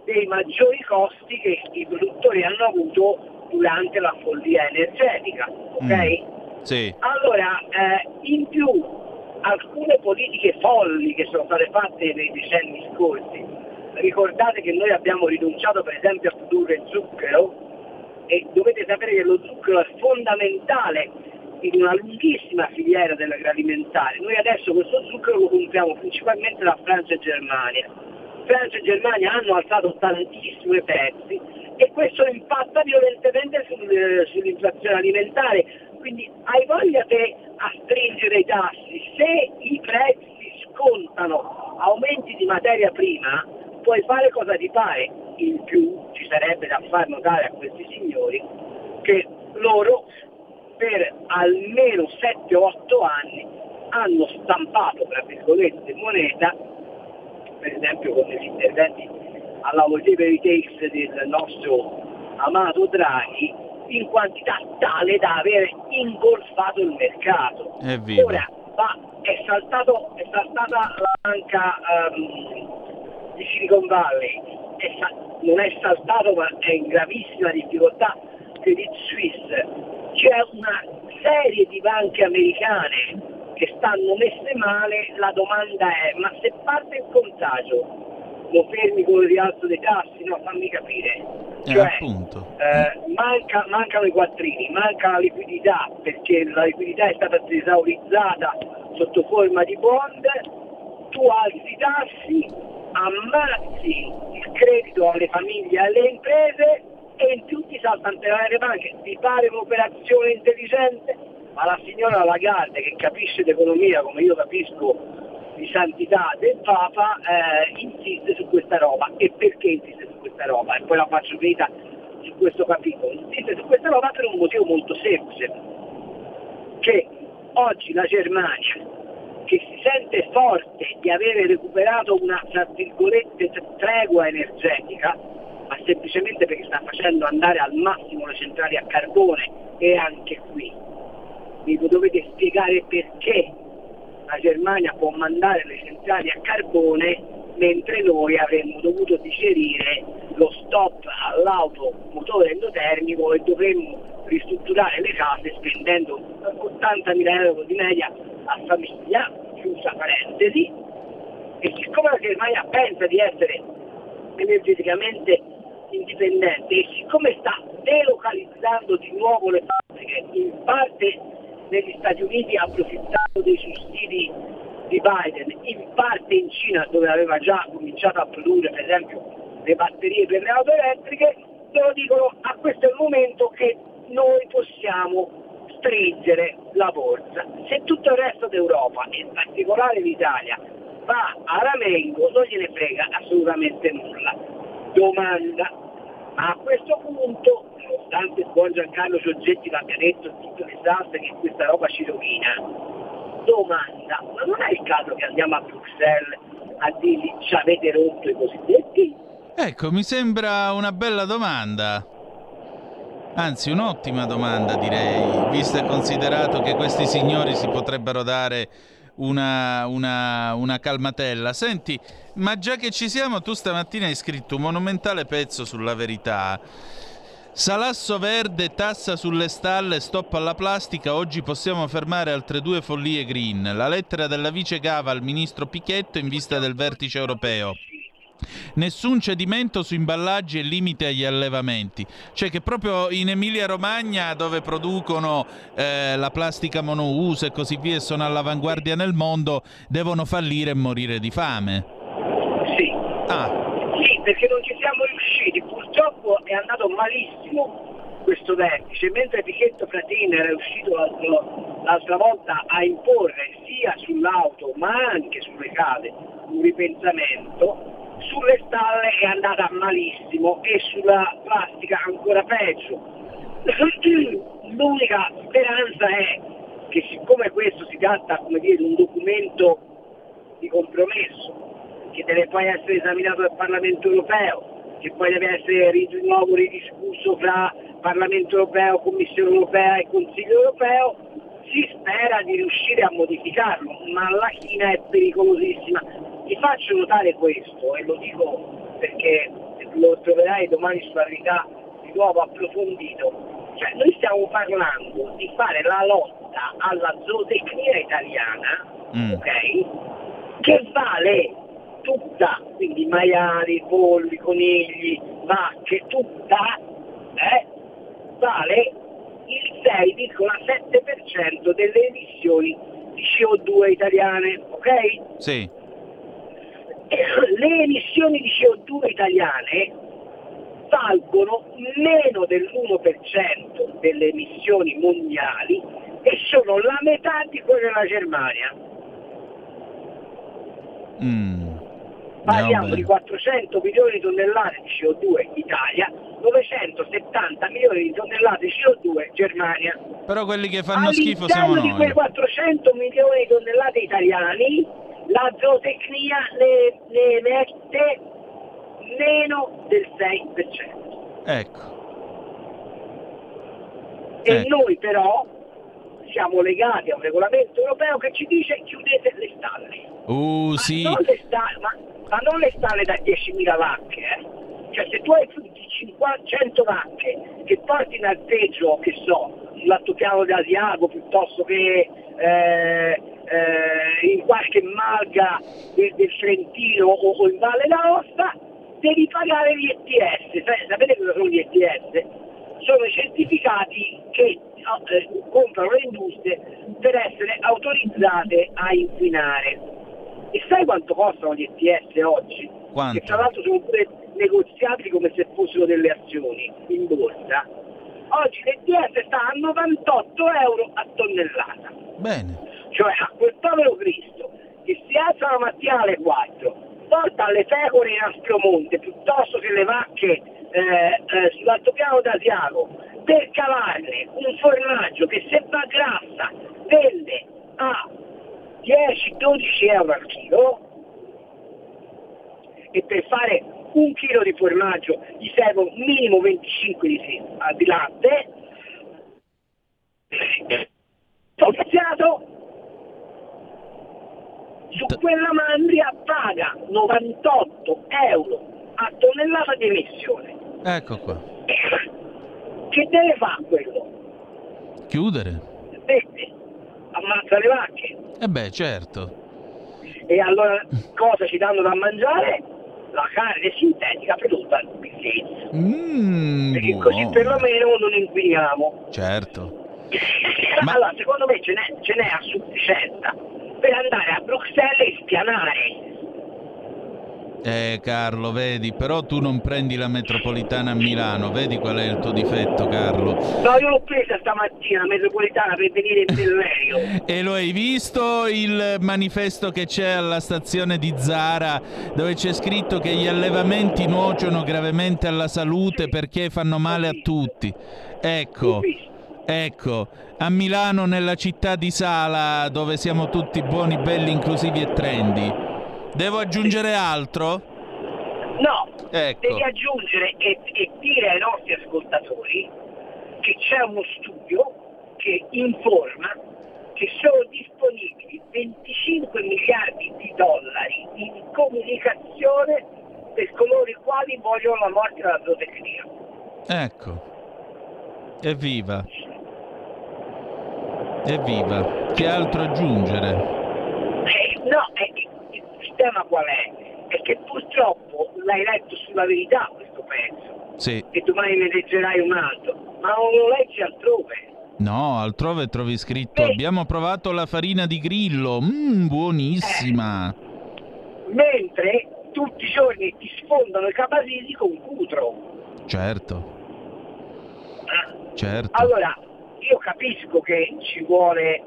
dei maggiori costi che i produttori hanno avuto durante la follia energetica. ok? Sì. Allora, eh, in più, alcune politiche folli che sono state fatte nei decenni scorsi, ricordate che noi abbiamo rinunciato per esempio a produrre zucchero e dovete sapere che lo zucchero è fondamentale in una lunghissima filiera dell'agroalimentare. Noi adesso questo zucchero lo compriamo principalmente da Francia e Germania. Francia e Germania hanno alzato tantissimo i prezzi e questo impatta violentemente sul- sull'inflazione alimentare. Quindi hai voglia te a stringere i tassi, se i prezzi scontano aumenti di materia prima, puoi fare cosa ti pare. In più ci sarebbe da far notare a questi signori che loro per almeno 7-8 anni hanno stampato, tra virgolette, moneta, per esempio con gli interventi alla whatever takes del nostro amato Draghi, in quantità tale da aver ingolfato il mercato. Evviva. Ora va- è, saltato, è saltata la banca ehm, di Silicon Valley, è sa- non è saltato ma è in gravissima difficoltà Credit Suisse, c'è una serie di banche americane che stanno messe male, la domanda è ma se parte il contagio lo fermi con il rialzo dei tassi? No, fammi capire. Eh, Cioè, eh, manca- mancano i quattrini, manca la liquidità perché la liquidità è stata tesaurizzata sotto forma di bond, tu alzi i tassi, ammazzi il credito alle famiglie e alle imprese e in più ti saltano le banche. Ti pare un'operazione intelligente? Ma la signora Lagarde che capisce d'economia come io capisco di santità del Papa eh, insiste su questa roba. E perché insiste su questa roba? E poi la faccio finita su questo capitolo. Insiste su questa roba per un motivo molto semplice, che oggi la Germania, che si sente forte di avere recuperato una, tra virgolette, tregua energetica, ma semplicemente perché sta facendo andare al massimo le centrali a carbone e anche qui mi dovete spiegare perché la Germania può mandare le centrali a carbone mentre noi avremmo dovuto digerire lo stop all'auto motore endotermico e dovremmo ristrutturare le case spendendo 80.000 euro di media a famiglia, chiusa parentesi, e siccome la Germania pensa di essere energeticamente indipendente e siccome sta delocalizzando di nuovo le fabbriche, in parte negli Stati Uniti approfittando dei sussidi di Biden, in parte in Cina dove aveva già cominciato a produrre per esempio le batterie per le auto elettriche, loro dicono a questo è il momento che noi possiamo stringere la borsa. Se tutto il resto d'Europa, in particolare l'Italia, va a ramengo non gliene frega assolutamente nulla. Domanda, ma a questo punto, nonostante buon Giancarlo Giorgetti l'abbia detto tutte le salse che questa roba ci rovina, domanda, ma non è il caso che andiamo a Bruxelles a dirgli ci avete rotto i cosiddetti? Ecco, mi sembra una bella domanda. Anzi, un'ottima domanda direi, visto e considerato che questi signori si potrebbero dare una, una, una calmatella. Senti, ma già che ci siamo, tu stamattina hai scritto un monumentale pezzo sulla verità. Salasso verde, tassa sulle stalle, stop alla plastica, oggi possiamo fermare altre due follie green. La lettera della vice Gava al ministro Pichetto in vista del vertice europeo. Nessun cedimento su imballaggi e limite agli allevamenti. Cioè che proprio in Emilia-Romagna, dove producono eh, la plastica monouso e così via, e sono all'avanguardia nel mondo, devono fallire e morire di fame. Sì. Ah, Sì, perché non ci siamo riusciti. Purtroppo è andato malissimo questo vertice, mentre Pichetto Fratini era riuscito l'altro- l'altra volta a imporre sia sull'auto ma anche sulle case un ripensamento, sulle stalle è andata malissimo e sulla plastica ancora peggio. [clears throat] L'unica speranza è che siccome questo si tratta come dire, di un documento di compromesso, che deve poi essere esaminato dal Parlamento europeo, che poi deve essere di nuovo ridiscusso fra Parlamento europeo, Commissione europea e Consiglio europeo, si spera di riuscire a modificarlo, ma la Cina è pericolosissima. Ti faccio notare questo e lo dico perché lo troverai domani sulla verità di nuovo approfondito. Cioè, noi stiamo parlando di fare la lotta alla zootecnia italiana, Mm. ok? Che vale tutta, quindi maiali, polli, conigli, vacche, tutta, eh, vale il 6,7% delle emissioni di CO2 italiane, ok? sì. Le emissioni di CO2 italiane valgono meno dell'1% delle emissioni mondiali e sono la metà di quelle della Germania. Mm. Parliamo di 400 milioni di tonnellate di CO2 in Italia, 970 milioni di tonnellate di CO2 Germania. Però quelli che fanno schifo siamo All'interno di quei noi. 400 milioni di tonnellate italiani, la zootecnia ne, ne mette meno del 6%. Ecco. E Ecco. noi però siamo legati a un regolamento europeo che ci dice chiudete le stalle. Uh, Ma sì. non le stalle, ma, ma non le stalle da 10.000 vacche, eh. Cioè se tu hai più di 50, 100 vacche che porti in alpeggio, che so, sull'altopiano di Asiago piuttosto che eh, eh, in qualche malga del, del Trentino o, o in Valle d'Aosta, devi pagare gli ETS. Sa- Sapete cosa sono gli ETS? Sono i certificati che eh, comprano le industrie per essere autorizzate a inquinare. E sai quanto costano gli ETS oggi? Quanto? Che tra l'altro sono pure negoziati come se fossero delle azioni in borsa. Oggi l'ETS sta a 98 euro a tonnellata. Bene. Cioè a quel povero Cristo che si alza la mattina alle 4, porta le pecore in Aspromonte piuttosto che le vacche eh, eh, sull'altopiano d'Asiago per cavarne un formaggio che se va grassa vende a 10-12 euro al chilo e per fare un chilo di formaggio gli servono minimo 25 litri di latte Potenziato su T- quella mandria paga 98 euro a tonnellata di emissione. Ecco qua. Che deve fare quello? Chiudere. Vede, ammazza le vacche. E beh, certo. E allora cosa ci danno da mangiare? La carne sintetica prodotta in Gates. Mmm, Perché così buono. perlomeno non inquiniamo. Certo. Ma- Allora, secondo me ce n'è, ce n'è a sufficienza per andare a Bruxelles e spianare. Eh Carlo, vedi, però tu non prendi la metropolitana a Milano, vedi qual è il tuo difetto, Carlo? No, io l'ho presa stamattina, la metropolitana, per venire in Bellerio. [laughs] E lo hai visto il manifesto che c'è alla stazione di Zara dove c'è scritto che gli allevamenti nuociono gravemente alla salute perché fanno male a tutti? Ecco, ecco, a Milano nella città di Sala dove siamo tutti buoni, belli, inclusivi e trendy. Devo aggiungere altro? No, Ecco. devi aggiungere e, e dire ai nostri ascoltatori che c'è uno studio che informa che sono disponibili 25 miliardi di dollari in comunicazione per coloro i quali vogliono la morte della zootecnia. Ecco. Evviva. Evviva. Che altro aggiungere? Eh, no, eh, sistema qual è? è che purtroppo l'hai letto sulla verità questo pezzo Sì. e domani ne leggerai un altro, ma non lo leggi altrove. No, altrove trovi scritto Beh. abbiamo provato la farina di grillo, mmm, buonissima. Mentre tutti i giorni ti sfondano i capasili con cutro. Certo, Ah. certo. Allora, io capisco che ci vuole,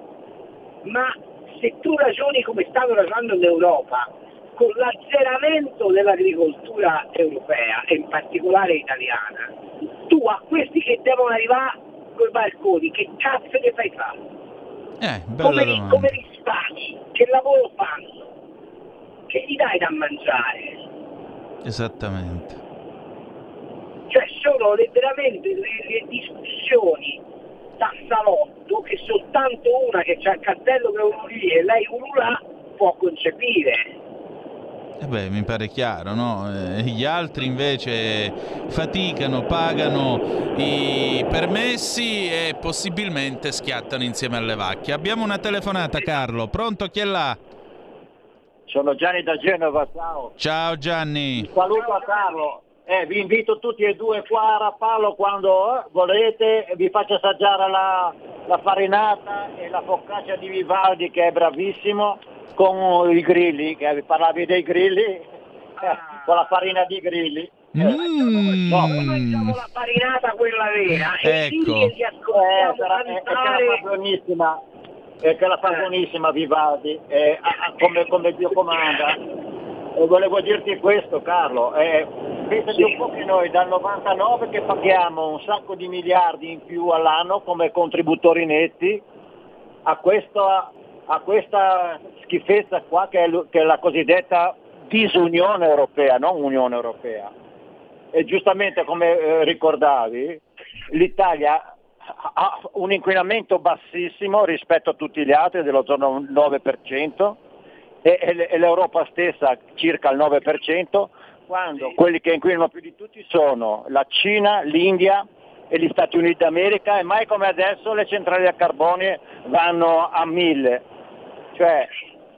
ma se tu ragioni come stanno ragionando in Europa, con l'azzeramento dell'agricoltura europea e in particolare italiana, tu a questi che devono arrivare con i barconi, che cazzo ne fai fare? Eh, Come li, come li spacci? Che lavoro fanno? Che gli dai da mangiare? Esattamente. Cioè sono letteralmente le, le discussioni da salotto che soltanto una che c'ha il cartello che uno lì e lei uno là può concepire. E beh, mi pare chiaro, no? Eh, gli altri invece faticano, pagano i permessi e possibilmente schiattano insieme alle vacche. Abbiamo una telefonata, Carlo. Pronto? Chi è là? Sono Gianni da Genova, ciao. Ciao Gianni. Saluto a Carlo. Eh, vi invito tutti e due qua a Rapallo quando eh, volete, vi faccio assaggiare la, la farinata e la focaccia di Vivaldi che è bravissimo con i grilli, che parlavi dei grilli, eh, [laughs] con la farina di grilli. Mm. Noi mangiamo la farinata quella vera e Ecco. i che li Eh, ascoltiamo sarà- eh, è che la cantare fa buonissima, è che la fa Eh. buonissima Vivaldi, eh, come, come Dio comanda. E volevo dirti questo Carlo, eh, pensate un po' che noi dal 99 che paghiamo un sacco di miliardi in più all'anno come contributori netti a questa, a questa schifezza qua che è, che è la cosiddetta disunione europea, non Unione Europea. E giustamente come eh, ricordavi, l'Italia ha un inquinamento bassissimo rispetto a tutti gli altri, dello 9%, e, l'Europa stessa circa il 9%, quando quelli che inquinano più di tutti sono la Cina, l'India e gli Stati Uniti d'America e mai come adesso le centrali a carbone vanno a mille. Cioè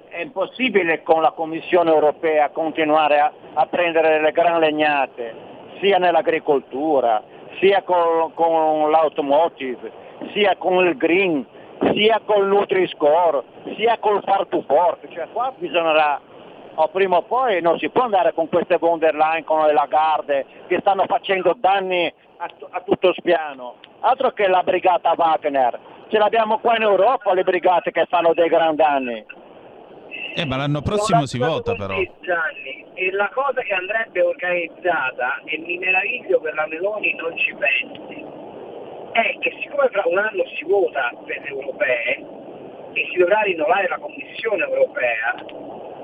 è impossibile con la Commissione europea continuare a, a prendere le gran legnate, sia nell'agricoltura, sia con, con l'automotive, sia con il green, sia col Nutri-Score, sia col far to fork. Cioè qua bisognerà, o prima o poi non si può andare con queste von der Leyen, con le Lagarde, che stanno facendo danni a, a tutto spiano. Altro che la brigata Wagner. Ce l'abbiamo qua in Europa le brigate che fanno dei gran danni. Eh, ma l'anno prossimo si vota però. te, Gianni, e la cosa che andrebbe organizzata, e mi meraviglio che la Meloni non ci pensi, è che siccome fra un anno si vota per le europee e si dovrà rinnovare la Commissione europea,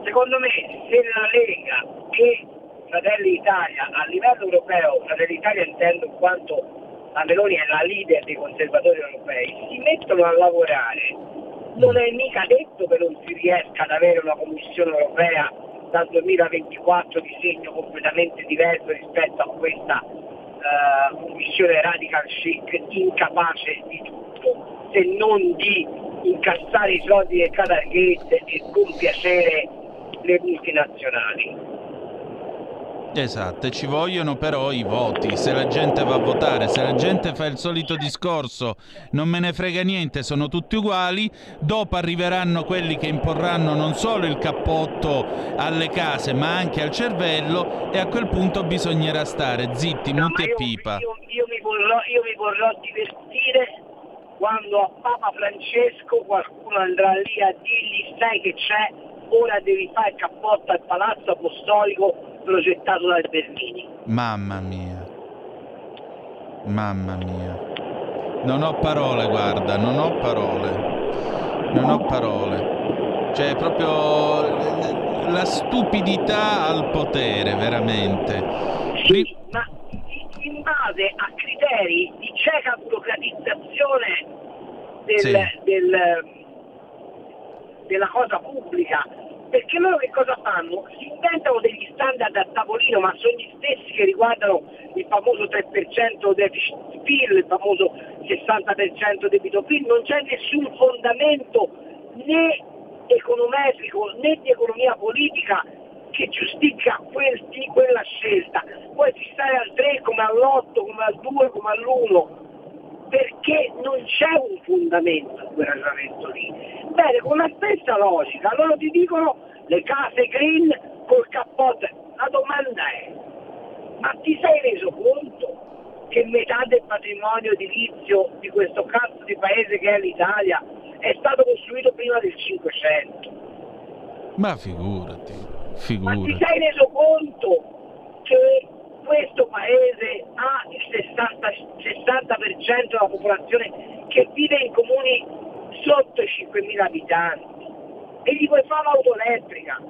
secondo me se la Lega e Fratelli d'Italia a livello europeo, Fratelli d'Italia intendo in quanto la Meloni è la leader dei conservatori europei, si mettono a lavorare. Non è mica detto che non si riesca ad avere una Commissione europea dal 2024 di segno completamente diverso rispetto a questa eh, Commissione radical chic incapace di tutto, se non di incassare i soldi del Qatargate e compiacere le multinazionali. Esatto, ci vogliono però i voti. Se la gente va a votare, se la gente fa il solito discorso, non me ne frega niente, sono tutti uguali, dopo arriveranno quelli che imporranno non solo il cappotto alle case, ma anche al cervello e a quel punto bisognerà stare zitti, muti e pipa. io- io mi vorrò, io mi vorrò divertire quando a Papa Francesco qualcuno andrà lì a dirgli sai che c'è, ora devi fare il cappotto al palazzo apostolico progettato dal Bernini. Mamma mia. Mamma mia. Non ho parole, guarda, non ho parole. Non ho parole. Cioè, proprio la stupidità al potere, veramente. Sì, ma in base a criteri di cieca burocratizzazione del- Sì. del- della cosa pubblica. Perché loro che cosa fanno? Si inventano degli standard a tavolino, ma sono gli stessi che riguardano il famoso 3% deficit PIL, il famoso 60% debito PIL, non c'è nessun fondamento né econometrico né di economia politica che giustifica quel, quella scelta. Poi si stare al 3 come all'8, come al 2, come all'1, perché non c'è un fondamento in quel ragionamento lì. Bene, con la stessa logica, loro ti dicono le case green col cappotto. La domanda è, ma ti sei reso conto che metà del patrimonio edilizio di questo cazzo di paese che è l'Italia è stato costruito prima del 500? Ma figurati, figurati. Ma ti sei reso conto che questo paese ha il 60, 60% della popolazione che vive in comuni sotto i 5.000 abitanti e gli vuoi fare l'auto elettrica?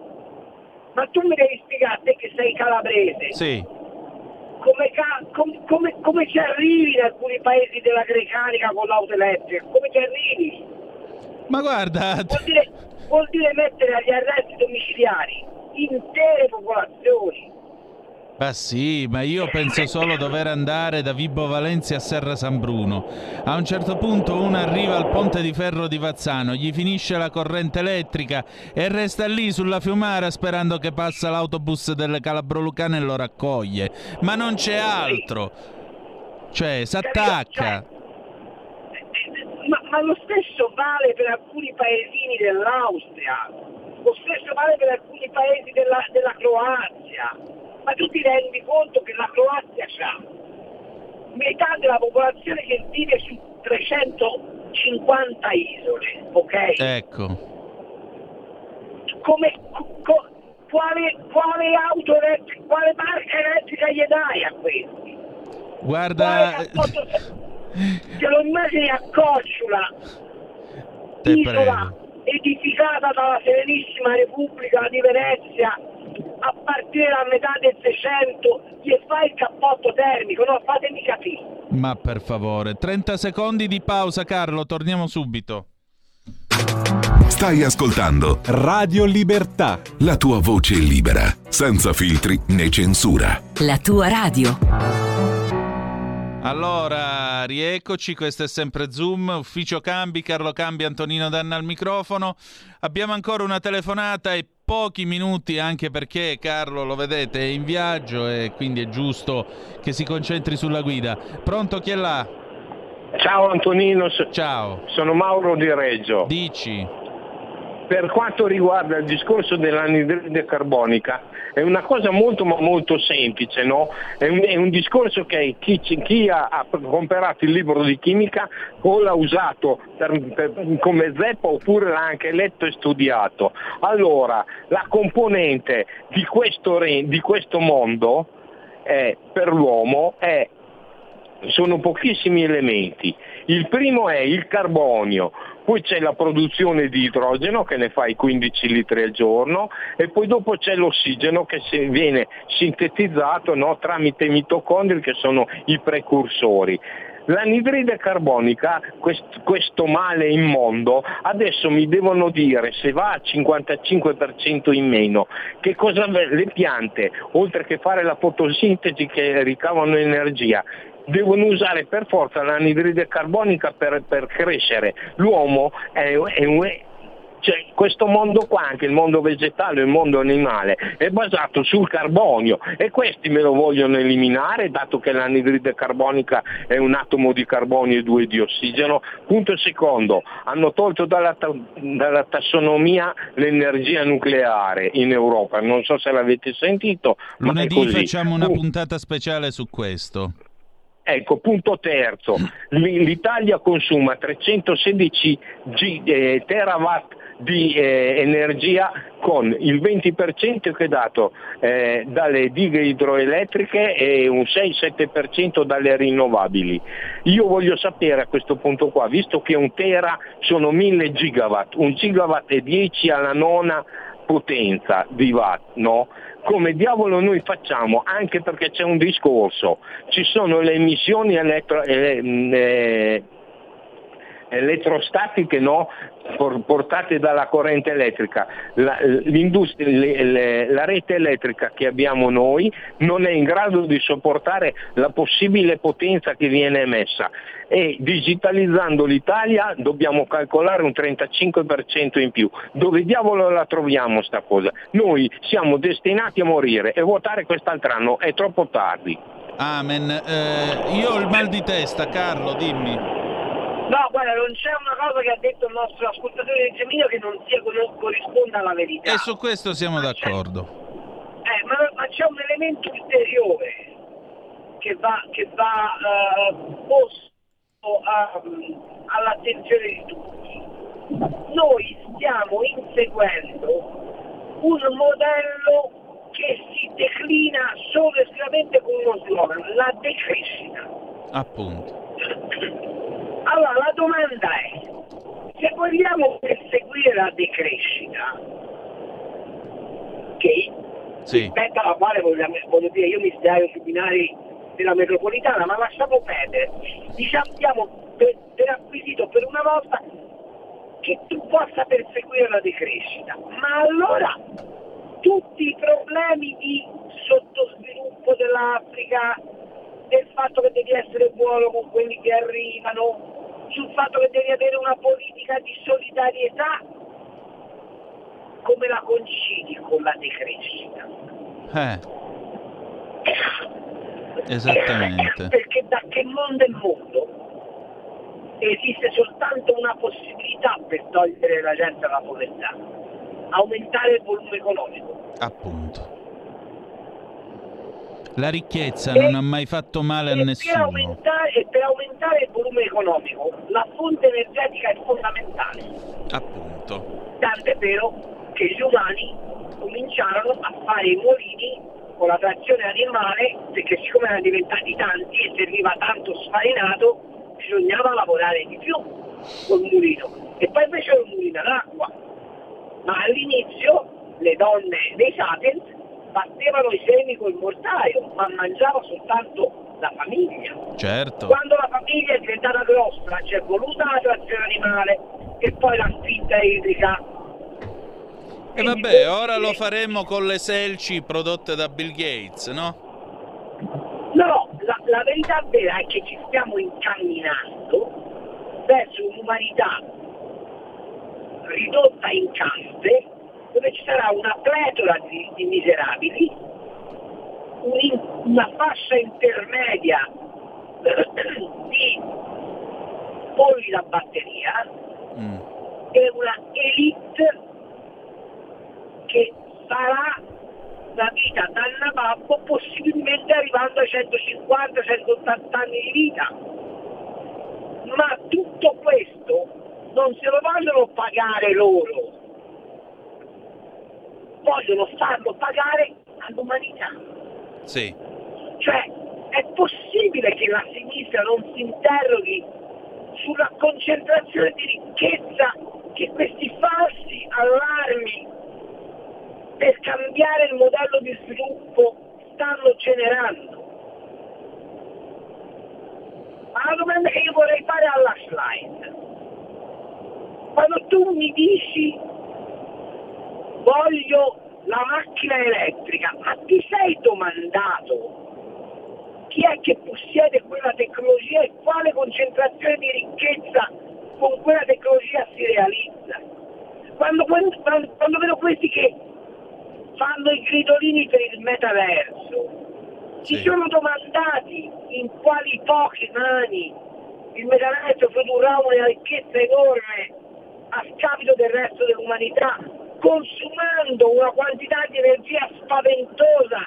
Ma tu mi devi spiegare te che sei calabrese. Sì come, come, come, come, ci arrivi in alcuni paesi della Grecanica con l'auto elettrica? Come ci arrivi? Ma guarda... Vuol dire, vuol dire mettere agli arresti domiciliari intere popolazioni ma sì, ma io penso solo dover andare da Vibo Valencia a Serra San Bruno. A un certo punto uno arriva al ponte di ferro di Vazzano, gli finisce la corrente elettrica e resta lì sulla fiumara sperando che passa l'autobus delle Calabro Lucane e lo raccoglie. Ma non c'è altro. Cioè, s'attacca. Ma, ma lo stesso vale per alcuni paesini dell'Austria, lo stesso vale per alcuni paesi della, della Croazia ma tu ti rendi conto che la Croazia ha metà della popolazione che vive su 350 isole, ok? Ecco. Come, co, quale, quale auto elettrica, quale marca elettrica gli dai a questi? Guarda... Te lo immagini a Cocciula, isola edificata dalla Serenissima Repubblica di Venezia a partire da metà del 600 gli fa il cappotto termico, no? Fatemi capire. Ma per favore, 30 secondi di pausa Carlo, torniamo subito. Stai ascoltando Radio Libertà. La tua voce libera, senza filtri né censura. La tua radio. Allora, rieccoci, questo è sempre Zoom, ufficio cambi, Carlo Cambi, Antonino Danna al microfono. Abbiamo ancora una telefonata e pochi minuti anche perché Carlo lo vedete è in viaggio e quindi è giusto che si concentri sulla guida. Pronto chi è là? Ciao Antonino, Ciao. sono Mauro di Reggio. Dici? Per quanto riguarda il discorso dell'anidride carbonica, è una cosa molto molto semplice, no? è, un, è, un, discorso che chi, chi ha, ha, comprato il libro di chimica o l'ha usato per, per, come zeppa oppure l'ha anche letto e studiato. Allora, la componente di questo, di questo mondo è, per l'uomo è, sono pochissimi elementi. Il primo è il carbonio, poi c'è la produzione di idrogeno che ne fa i 15 litri al giorno e poi dopo c'è l'ossigeno che viene sintetizzato no, tramite i mitocondri che sono i precursori. L'anidride carbonica, quest, questo male immondo, adesso mi devono dire se va al 55% in meno, che cosa le piante, oltre che fare la fotosintesi che ricavano energia, devono usare per forza l'anidride carbonica per, per crescere. L'uomo è, è un, cioè, questo mondo qua, anche il mondo vegetale, il mondo animale, è basato sul carbonio e questi me lo vogliono eliminare, dato che l'anidride carbonica è un atomo di carbonio e due di ossigeno. Punto secondo, hanno tolto dalla, dalla tassonomia l'energia nucleare in Europa, non so se l'avete sentito. Lunedì facciamo una puntata speciale su questo. Ecco, punto terzo, l'Italia consuma 316 G, eh, terawatt di eh, energia con il 20% che è dato eh, dalle dighe idroelettriche e un 6-7% dalle rinnovabili. Io voglio sapere a questo punto qua, visto che un tera sono 1000 gigawatt, un gigawatt è 10 alla nona potenza di watt, no? Come diavolo noi facciamo, anche perché c'è un discorso, ci sono le emissioni elettro, eh, eh, elettrostatiche no, portate dalla corrente elettrica. La, le, la, rete elettrica che abbiamo noi non è in grado di sopportare la possibile potenza che viene emessa e digitalizzando l'Italia dobbiamo calcolare un 35% in più. Dove diavolo la troviamo sta cosa? Noi siamo destinati a morire e votare quest'altro anno è troppo tardi. Amen. Eh, io ho il mal di testa, Carlo, dimmi. No, guarda, non c'è una cosa che ha detto il nostro ascoltatore Gemino che non sia, corrisponda alla verità. E su questo siamo ma d'accordo. Eh, ma, ma, c'è un elemento ulteriore che va, che va uh, posto uh, all'attenzione di tutti. Noi stiamo inseguendo un modello che si declina solo e esclusivamente con uno slogan, la decrescita. Appunto. [clears throat] Allora la domanda è, se vogliamo perseguire la decrescita, che sì. rispetto alla quale vogliamo, voglio dire, io mi sdraio sui binari della metropolitana, ma lasciamo perdere, diciamo diamo per, per acquisito per una volta che tu possa perseguire la decrescita, ma allora tutti i problemi di sottosviluppo dell'Africa, del fatto che devi essere buono con quelli che arrivano, sul fatto che devi avere una politica di solidarietà, come la concidi con la decrescita? Eh. Esattamente. [coughs] Perché da che mondo è mondo esiste soltanto una possibilità per togliere la gente dalla povertà, aumentare il volume economico. Appunto. La ricchezza e, non ha mai fatto male a nessuno. Per aumentare, e per aumentare il volume economico la fonte energetica è fondamentale. Appunto. Tant'è vero che gli umani cominciarono a fare i mulini con la trazione animale perché siccome erano diventati tanti e serviva tanto sfarinato bisognava lavorare di più col mulino e poi invece il mulino d'acqua ma all'inizio le donne dei sapiens battevano i semi col mortaio, ma mangiava soltanto la famiglia. Certo. Quando la famiglia è diventata grossa ci è voluta la trazione animale e poi la spinta idrica. E vabbè, ora lo faremo con le selci prodotte da Bill Gates, no? No, la, la verità vera è che ci stiamo incamminando verso un'umanità ridotta in caste dove ci sarà una pletora di, di miserabili, un, una fascia intermedia [clears throat] di polli da batteria mm. e una elite che farà una vita da nababbo possibilmente arrivando ai 150-180 anni di vita. Ma tutto questo non se lo vogliono pagare loro, vogliono farlo pagare all'umanità. Sì. Cioè, è possibile che la sinistra non si interroghi sulla concentrazione di ricchezza che questi falsi allarmi per cambiare il modello di sviluppo stanno generando? Ma la domanda che io vorrei fare alla slide, quando tu mi dici voglio la macchina elettrica, ma ti sei domandato chi è che possiede quella tecnologia e quale concentrazione di ricchezza con quella tecnologia si realizza? Quando, quando, quando vedo questi che fanno i gridolini per il metaverso, si sono domandati in quali poche mani il metaverso produrrà una ricchezza enorme a scapito del resto dell'umanità consumando una quantità di energia spaventosa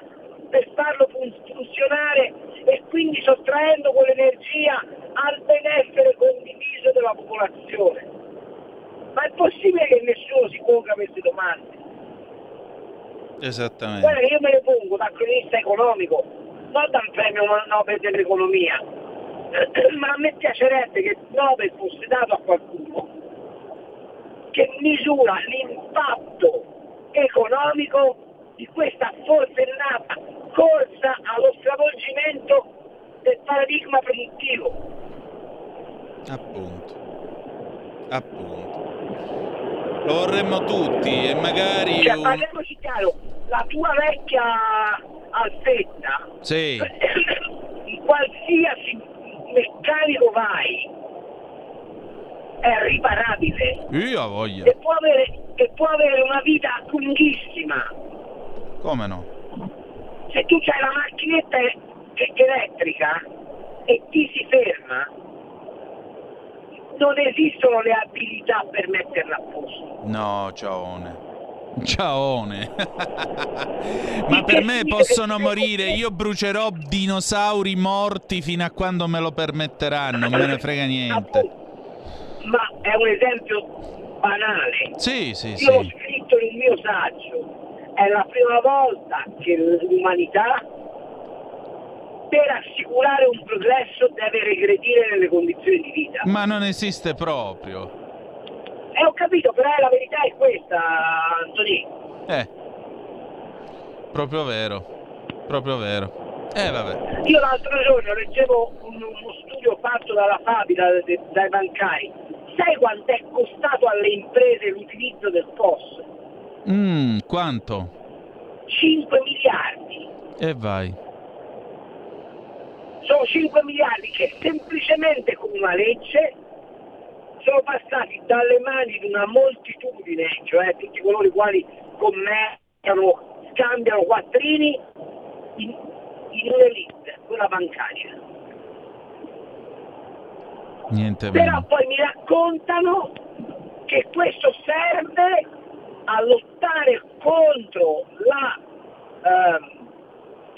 per farlo funzionare e quindi sottraendo quell'energia al benessere condiviso della popolazione. Ma è possibile che nessuno si ponga queste domande? Esattamente. Guarda, io me le pongo da cronista economico, non dal premio Nobel dell'economia, [clears throat] ma a me piacerebbe che il Nobel fosse dato a qualcuno che misura l'impatto economico di questa forsennata corsa allo stravolgimento del paradigma produttivo. Appunto. Appunto. Lo vorremmo tutti e magari... Cioè, un- parliamoci chiaro, la tua vecchia alfetta, Sì, [coughs] in qualsiasi meccanico vai, è riparabile io voglia. e può avere, e può avere una vita lunghissima. Come no? Se tu c'hai la macchinetta elettrica e ti si ferma, non esistono le abilità per metterla a posto. No, ciaone. Ciaone. [laughs] Ma per me possono morire, io brucerò dinosauri morti fino a quando me lo permetteranno, non me ne frega niente. Ma è un esempio banale. Sì, sì, Io sì. scritto nel mio saggio. È la prima volta che l'umanità, per assicurare un progresso, deve regredire nelle condizioni di vita. Ma non esiste proprio. E ho capito, però la verità è questa, Antonì. Eh. Proprio vero. Proprio vero. Eh vabbè. Io l'altro giorno leggevo un- uno studio fatto dalla Fabila de- dai bancari. Sai quanto è costato alle imprese l'utilizzo del POS? Mm, quanto? 5 miliardi. E vai. Sono 5 miliardi che semplicemente con una legge sono passati dalle mani di una moltitudine, cioè tutti coloro i quali commerciano, scambiano quattrini, in, in un'elite, quella bancaria. Niente Però meno. poi mi raccontano che questo serve a lottare contro la ehm,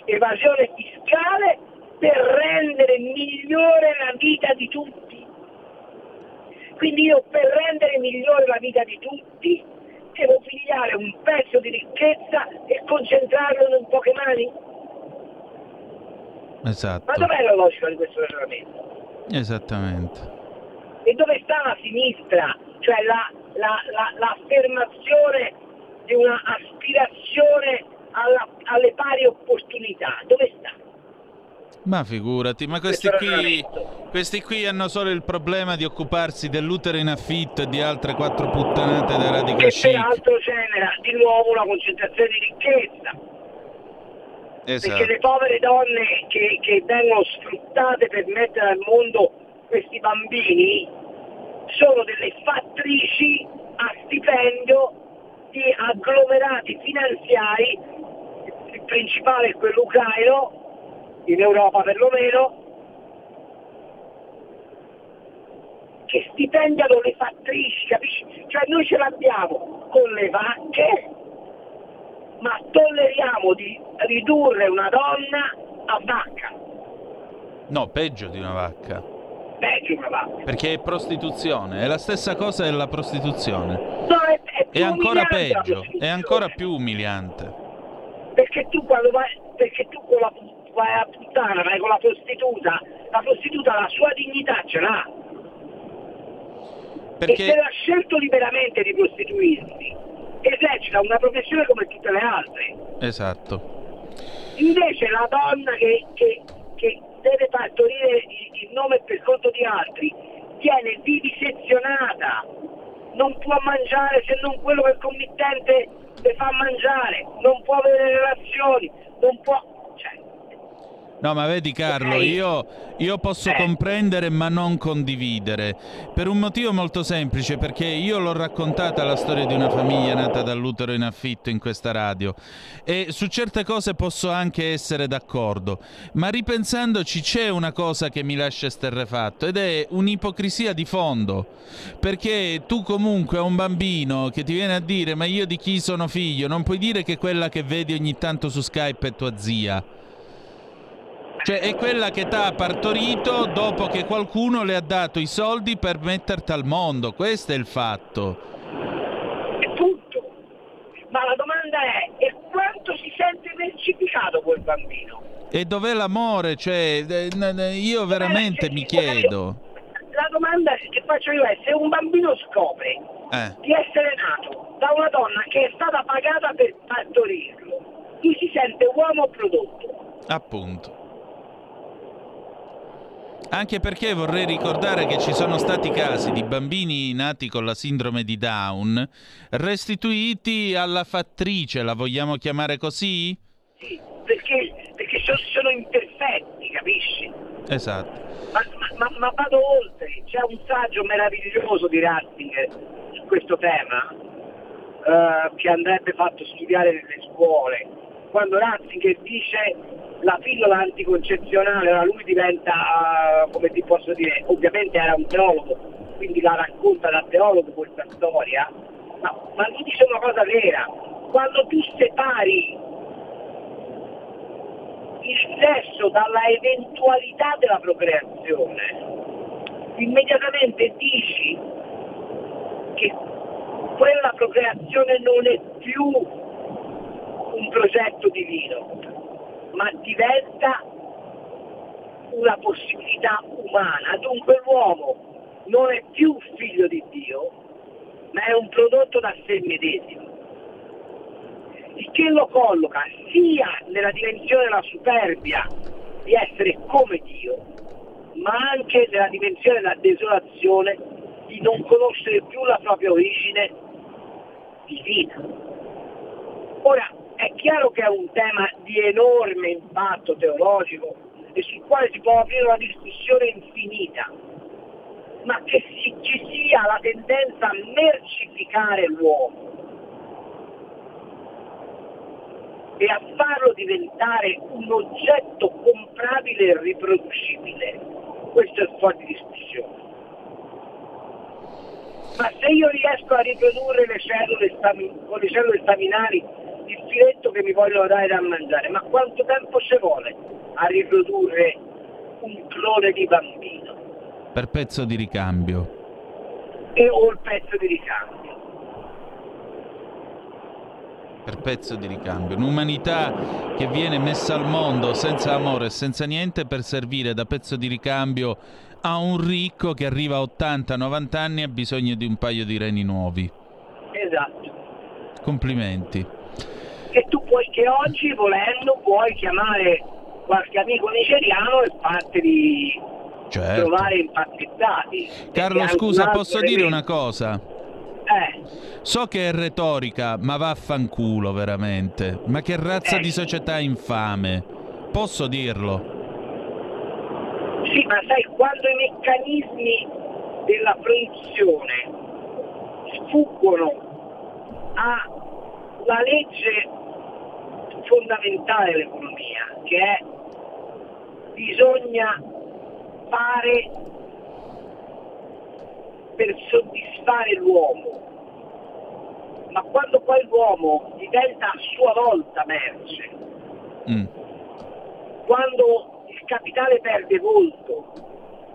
evasione fiscale per rendere migliore la vita di tutti. Quindi io per rendere migliore la vita di tutti devo pigliare un pezzo di ricchezza e concentrarlo in poche mani. Esatto. Ma dov'è la logica di questo ragionamento? Esattamente. E dove sta la sinistra? Cioè la, la- la- l'affermazione di una aspirazione alla- alle pari opportunità. Dove sta? Ma figurati, ma questi qui, questi qui hanno solo il problema di occuparsi dell'utero in affitto e di altre quattro puttanate da radical Che chic. peraltro genera di nuovo una concentrazione di ricchezza. Perché Esatto. le povere donne che, che vengono sfruttate per mettere al mondo questi bambini sono delle fattrici a stipendio di agglomerati finanziari, il principale è quello ucraino, in Europa perlomeno, che stipendiano le fattrici, capisci? Cioè noi ce l'abbiamo con le vacche, ma tolleriamo di ridurre una donna a vacca, No, peggio di una vacca. peggio una vacca. Perché è prostituzione, è la stessa cosa della prostituzione. No, è, è È ancora peggio, è ancora più umiliante. Perché tu quando vai, perché tu con la, vai a puttana, vai con la prostituta, la prostituta la sua dignità ce l'ha. E se Perché l'ha scelto liberamente di prostituirsi, esercita una professione come tutte le altre. Esatto. Invece la donna che, che- che deve partorire il, il nome per conto di altri viene vivisezionata, non può mangiare se non quello che il committente le fa mangiare, non può avere relazioni, non può... No, ma vedi Carlo, Ok. io, io posso Eh. comprendere ma non condividere. Per un motivo molto semplice, perché io l'ho raccontata la storia di una famiglia nata dall'utero in affitto in questa radio. E su certe cose posso anche essere d'accordo. Ma ripensandoci c'è una cosa che mi lascia esterrefatto ed è un'ipocrisia di fondo. Perché tu comunque a un bambino che ti viene a dire ma io di chi sono figlio, non puoi dire che quella che vedi ogni tanto su Skype è tua zia. Cioè è quella che t'ha partorito dopo che qualcuno le ha dato i soldi per metterti al mondo, questo è il fatto. è tutto. Ma la domanda è, e quanto si sente mercificato quel bambino? E dov'è l'amore? Cioè, eh, io veramente mi chiedo. La domanda che faccio io è, se un bambino scopre Eh, di essere nato da una donna che è stata pagata per partorirlo, lui si sente uomo prodotto. appunto. Anche perché vorrei ricordare che ci sono stati casi di bambini nati con la sindrome di Down restituiti alla fattrice, la vogliamo chiamare così? Sì, perché, perché sono, sono imperfetti, capisci? Esatto. Ma, ma, ma, vado oltre, c'è un saggio meraviglioso di Ratzinger su questo tema uh, che andrebbe fatto studiare nelle scuole. Quando Ratzinger dice la pillola anticoncezionale, allora lui diventa, uh, come ti posso dire, ovviamente era un teologo, quindi la racconta da teologo questa storia, ma, ma lui dice una cosa vera, quando tu separi il sesso dalla eventualità della procreazione, immediatamente dici che quella procreazione non è più un progetto divino, ma diventa una possibilità umana. Dunque l'uomo non è più figlio di Dio, ma è un prodotto da sé medesimo il che lo colloca sia nella dimensione della superbia di essere come Dio, ma anche nella dimensione della desolazione di non conoscere più la propria origine divina. Ora, è chiaro che è un tema di enorme impatto teologico e sul quale si può aprire una discussione infinita, ma che ci sia la tendenza a mercificare l'uomo e a farlo diventare un oggetto comprabile e riproducibile. Questo è fuori di discussione. Ma se io riesco a riprodurre le cellule con le cellule staminali il filetto che mi vogliono dare da mangiare, ma quanto tempo ci vuole a riprodurre un clone di bambino? Per pezzo di ricambio. E o il pezzo di ricambio per pezzo di ricambio. Un'umanità che viene messa al mondo senza amore e senza niente per servire da pezzo di ricambio a un ricco che arriva a 80-90 anni e ha bisogno di un paio di reni nuovi. Esatto. Complimenti. E tu puoi che oggi, volendo, puoi chiamare qualche amico nigeriano e farteli certo. trovare impacchettati. Carlo, scusa, posso dire una cosa? Eh. So che è retorica, ma vaffanculo veramente. Ma che razza eh. di società infame. Posso dirlo? Sì, ma sai, quando i meccanismi della produzione sfuggono alla legge fondamentale dell'economia, che è bisogna fare per soddisfare l'uomo, ma quando poi l'uomo diventa a sua volta merce, mm. quando il capitale perde volto,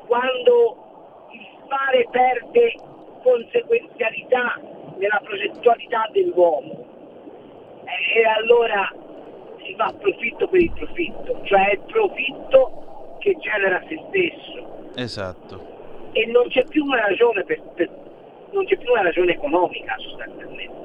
quando il fare perde conseguenzialità nella progettualità dell'uomo, e allora si fa profitto per il profitto, cioè è il profitto che genera se stesso. Esatto e non c'è più una ragione, per, per, non c'è più una ragione economica sostanzialmente.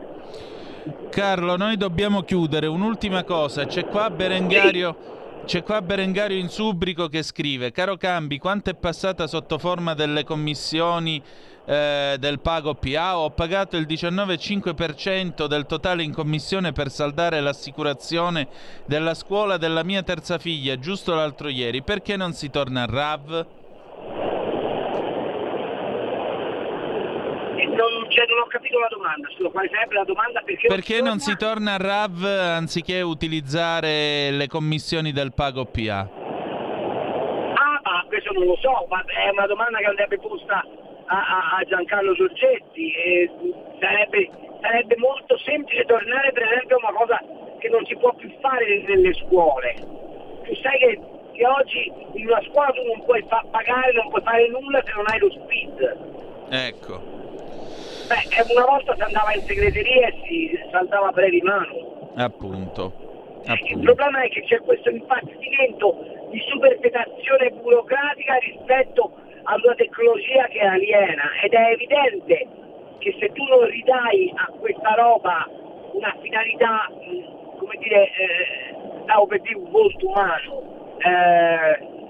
Carlo, noi dobbiamo chiudere. Un'ultima cosa, c'è qua Berengario, sì. C'è qua Berengario in Subrico che scrive Caro Cambi, quanto è passata sotto forma delle commissioni eh, del pago PA? Ho pagato il 19,5% del totale in commissione per saldare l'assicurazione della scuola della mia terza figlia, giusto l'altro ieri. Perché non si torna a RAV? non, cioè, non, ho capito la domanda, scusa, quale sarebbe la domanda? Perché, perché non, si torna a RAV anziché utilizzare le commissioni del pago PA? Ah, ma questo non lo so, ma è una domanda che andrebbe posta a, a, a Giancarlo Giorgetti e sarebbe, sarebbe molto semplice tornare per esempio a una cosa che non si può più fare nelle scuole. Tu sai che, che oggi in una scuola tu non puoi fa pagare, non puoi fare nulla se non hai lo speed. Ecco. Beh, una volta si andava in segreteria e si saltava brevi mano. Appunto. Appunto. Il problema è che c'è questo impazzimento di superfetazione burocratica rispetto a una tecnologia che è aliena ed è evidente che se tu non ridai a questa roba una finalità, come dire, eh, stavo per dire un volto umano, eh,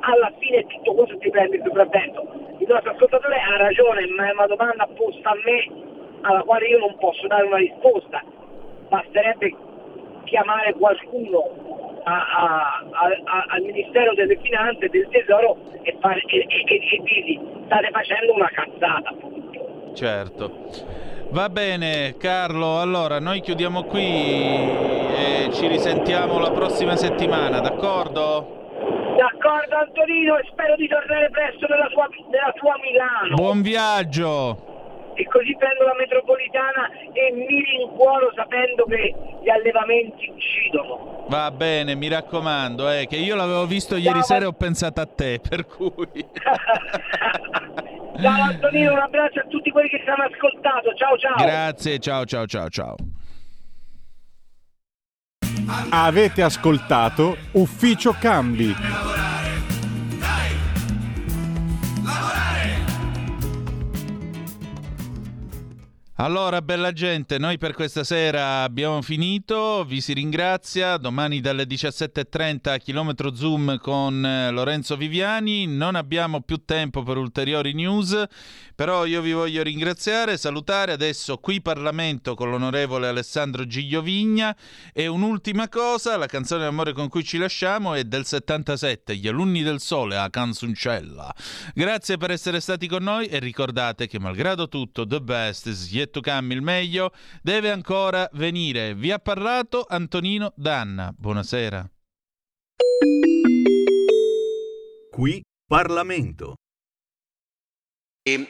alla fine tutto questo ti prende il sopravvento. Il nostro ascoltatore ha ragione, ma è una domanda posta a me alla quale io non posso dare una risposta. Basterebbe chiamare qualcuno a, a, a, al Ministero delle Finanze del Tesoro e, fare, e, e, e dirgli state facendo una cazzata. Certo. Va bene Carlo, allora noi chiudiamo qui e ci risentiamo la prossima settimana, d'accordo? D'accordo Antonino e spero di tornare presto nella tua, nella tua Milano. Buon viaggio! E così prendo la metropolitana e mi rincuoro sapendo che gli allevamenti uccidono. Va bene, mi raccomando, eh, che io l'avevo visto ieri Ciao. sera e ho pensato a te, per cui... [laughs] Ciao Antonino, un abbraccio a tutti quelli che ci hanno ascoltato. Ciao ciao. Grazie, ciao ciao ciao ciao. Avete ascoltato Ufficio Cambi. Allora, bella gente, noi per questa sera abbiamo finito, vi si ringrazia, domani dalle 17.30 chilometro zoom con eh, Lorenzo Viviani, non abbiamo più tempo per ulteriori news, però io vi voglio ringraziare, salutare adesso qui Parlamento con l'onorevole Alessandro Gigliovigna e un'ultima cosa, la canzone d'amore con cui ci lasciamo è del 77, Gli alunni del sole a Canzoncella. Grazie per essere stati con noi e ricordate che malgrado tutto, the best is yet to come, il meglio deve ancora venire. Vi ha parlato Antonino Danna. Buonasera. Qui Parlamento.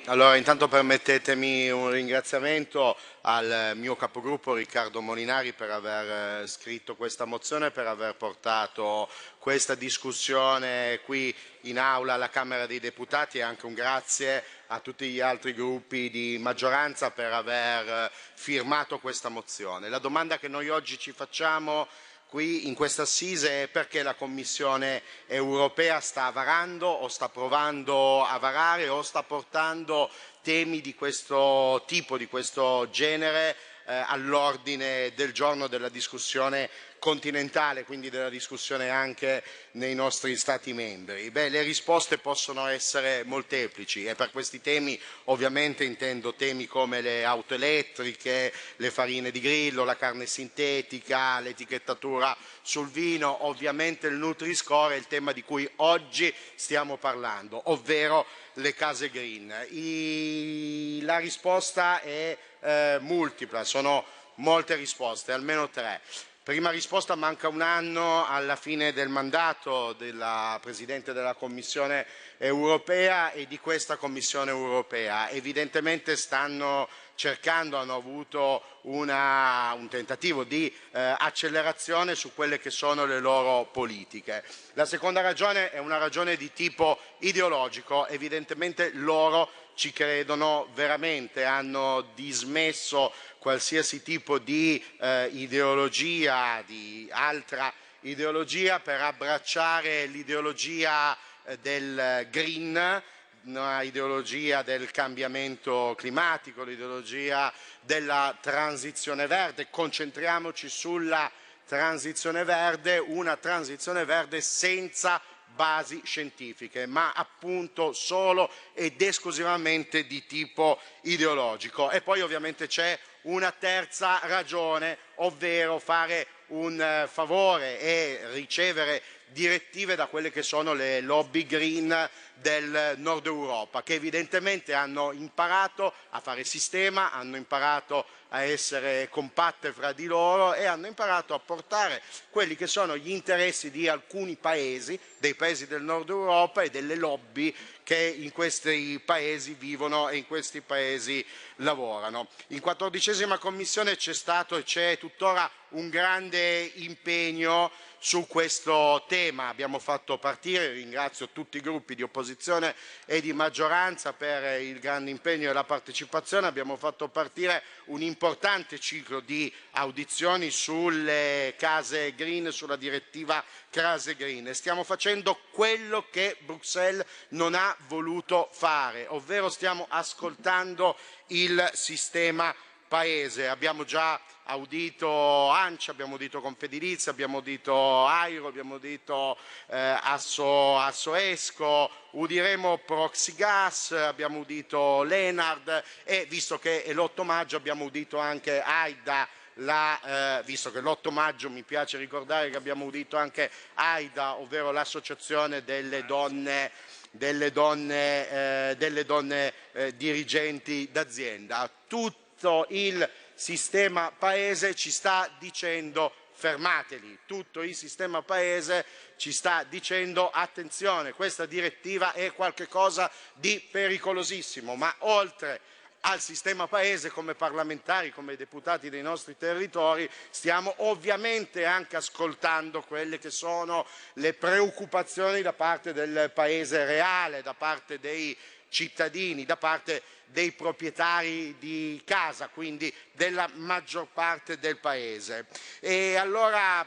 Allora, intanto permettetemi un ringraziamento al mio capogruppo Riccardo Molinari per aver eh, scritto questa mozione, per aver portato questa discussione qui in aula alla Camera dei Deputati e anche un grazie a tutti gli altri gruppi di maggioranza per aver eh, firmato questa mozione. La domanda che noi oggi ci facciamo qui in questa assise è perché la Commissione europea sta varando o sta provando a varare o sta portando temi di questo tipo, di questo genere eh, all'ordine del giorno della discussione continentale, quindi della discussione anche nei nostri Stati membri? Beh, le risposte possono essere molteplici e per questi temi ovviamente intendo temi come le auto elettriche, le farine di grillo, la carne sintetica, l'etichettatura sul vino, ovviamente il Nutri-Score è il tema di cui oggi stiamo parlando, ovvero le case green. I- la risposta è eh, multipla, sono molte risposte, almeno tre. Prima risposta, manca un anno alla fine del mandato della Presidente della Commissione europea e di questa Commissione europea. Evidentemente stanno cercando, hanno avuto una- un tentativo di eh, accelerazione su quelle che sono le loro politiche. La seconda ragione è una ragione di tipo ideologico, evidentemente loro ci credono veramente, hanno dismesso qualsiasi tipo di eh, ideologia, di altra ideologia per abbracciare l'ideologia eh, del green, una ideologia del cambiamento climatico, l'ideologia della transizione verde. Concentriamoci sulla transizione verde, una transizione verde senza basi scientifiche, ma appunto solo ed esclusivamente di tipo ideologico. E poi ovviamente c'è una terza ragione, ovvero fare un eh, favore e ricevere direttive da quelle che sono le lobby green del nord Europa, che evidentemente hanno imparato a fare sistema, hanno imparato a essere compatte fra di loro e hanno imparato a portare quelli che sono gli interessi di alcuni paesi, dei paesi del nord Europa e delle lobby che in questi paesi vivono e in questi paesi lavorano. In quattordicesima commissione c'è stato e c'è tuttora un grande impegno su questo tema. Abbiamo fatto partire, ringrazio tutti i gruppi di opposizione e di maggioranza per il grande impegno e la partecipazione, abbiamo fatto partire un importante ciclo di audizioni sulle case green, sulla direttiva case green e stiamo facendo quello che Bruxelles non ha voluto fare, ovvero stiamo ascoltando il sistema paese. Abbiamo già audito ANCI, abbiamo audito Confedilizia, abbiamo audito Airo, abbiamo audito eh, Asso, Asso Esco, udiremo Proxigas, abbiamo udito Lenard e visto che è l'8 maggio abbiamo udito anche AIDA. La, eh, visto che l'8 maggio mi piace ricordare che abbiamo udito anche AIDA, ovvero l'Associazione delle Donne delle donne, eh, delle donne eh, dirigenti d'azienda. Tutto il sistema paese ci sta dicendo fermateli, tutto il sistema paese ci sta dicendo attenzione, questa direttiva è qualcosa di pericolosissimo, ma oltre al sistema paese come parlamentari, come deputati dei nostri territori, stiamo ovviamente anche ascoltando quelle che sono le preoccupazioni da parte del paese reale, da parte dei cittadini, da parte dei proprietari di casa, quindi della maggior parte del paese. E allora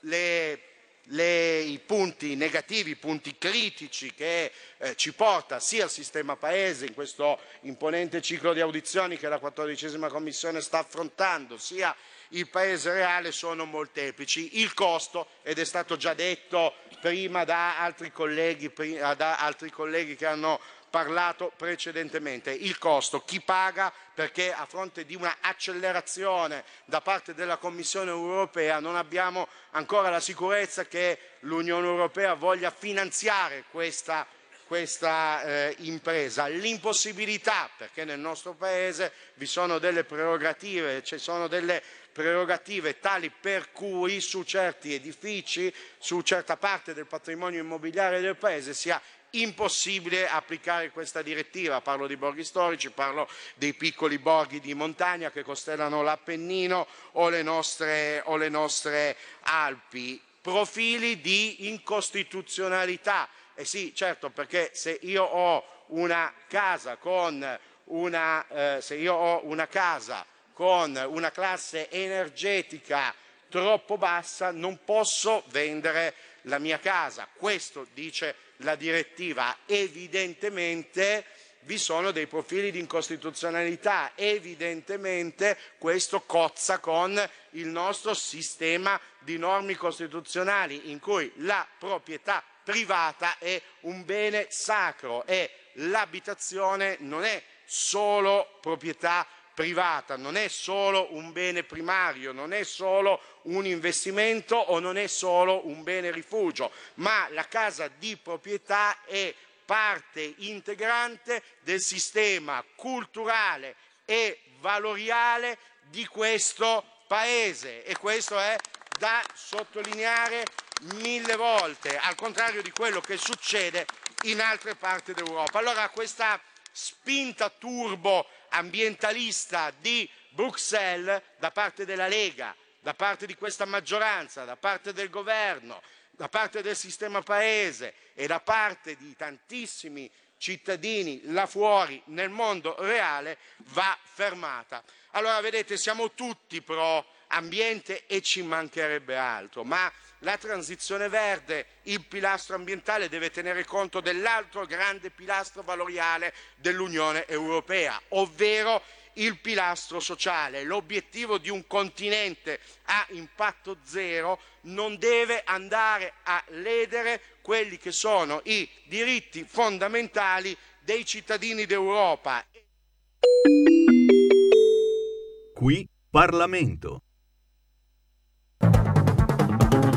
le le, i punti negativi, i punti critici che eh, ci porta sia il sistema Paese in questo imponente ciclo di audizioni che la quattordicesima Commissione sta affrontando, sia il Paese reale sono molteplici. Il costo, ed è stato già detto prima da altri colleghi, da altri colleghi che hanno parlato precedentemente. Il costo, chi paga perché a fronte di una accelerazione da parte della Commissione europea non abbiamo ancora la sicurezza che l'Unione europea voglia finanziare questa questa eh, impresa, l'impossibilità, perché nel nostro Paese vi sono delle prerogative, ci sono delle prerogative tali per cui su certi edifici, su certa parte del patrimonio immobiliare del Paese sia impossibile applicare questa direttiva. Parlo di borghi storici, parlo dei piccoli borghi di montagna che costellano l'Appennino o le nostre, o le nostre Alpi. Profili di incostituzionalità. Eh sì, certo, perché se io ho una casa con una, eh, se io ho una casa con una classe energetica troppo bassa non posso vendere la mia casa. Questo dice la direttiva. Evidentemente vi sono dei profili di incostituzionalità, evidentemente questo cozza con il nostro sistema di norme costituzionali in cui la proprietà privata è un bene sacro e l'abitazione non è solo proprietà privata, non è solo un bene primario, non è solo un investimento o non è solo un bene rifugio, ma la casa di proprietà è parte integrante del sistema culturale e valoriale di questo Paese e questo è da sottolineare mille volte, al contrario di quello che succede in altre parti d'Europa. Allora questa spinta turbo ambientalista di Bruxelles da parte della Lega, da parte di questa maggioranza, da parte del governo, da parte del sistema paese e da parte di tantissimi cittadini là fuori nel mondo reale va fermata. Allora vedete, siamo tutti pro ambiente e ci mancherebbe altro, ma la transizione verde, il pilastro ambientale deve tenere conto dell'altro grande pilastro valoriale dell'Unione Europea, ovvero il pilastro sociale. L'obiettivo di un continente a impatto zero non deve andare a ledere quelli che sono i diritti fondamentali dei cittadini d'Europa. Qui Parlamento.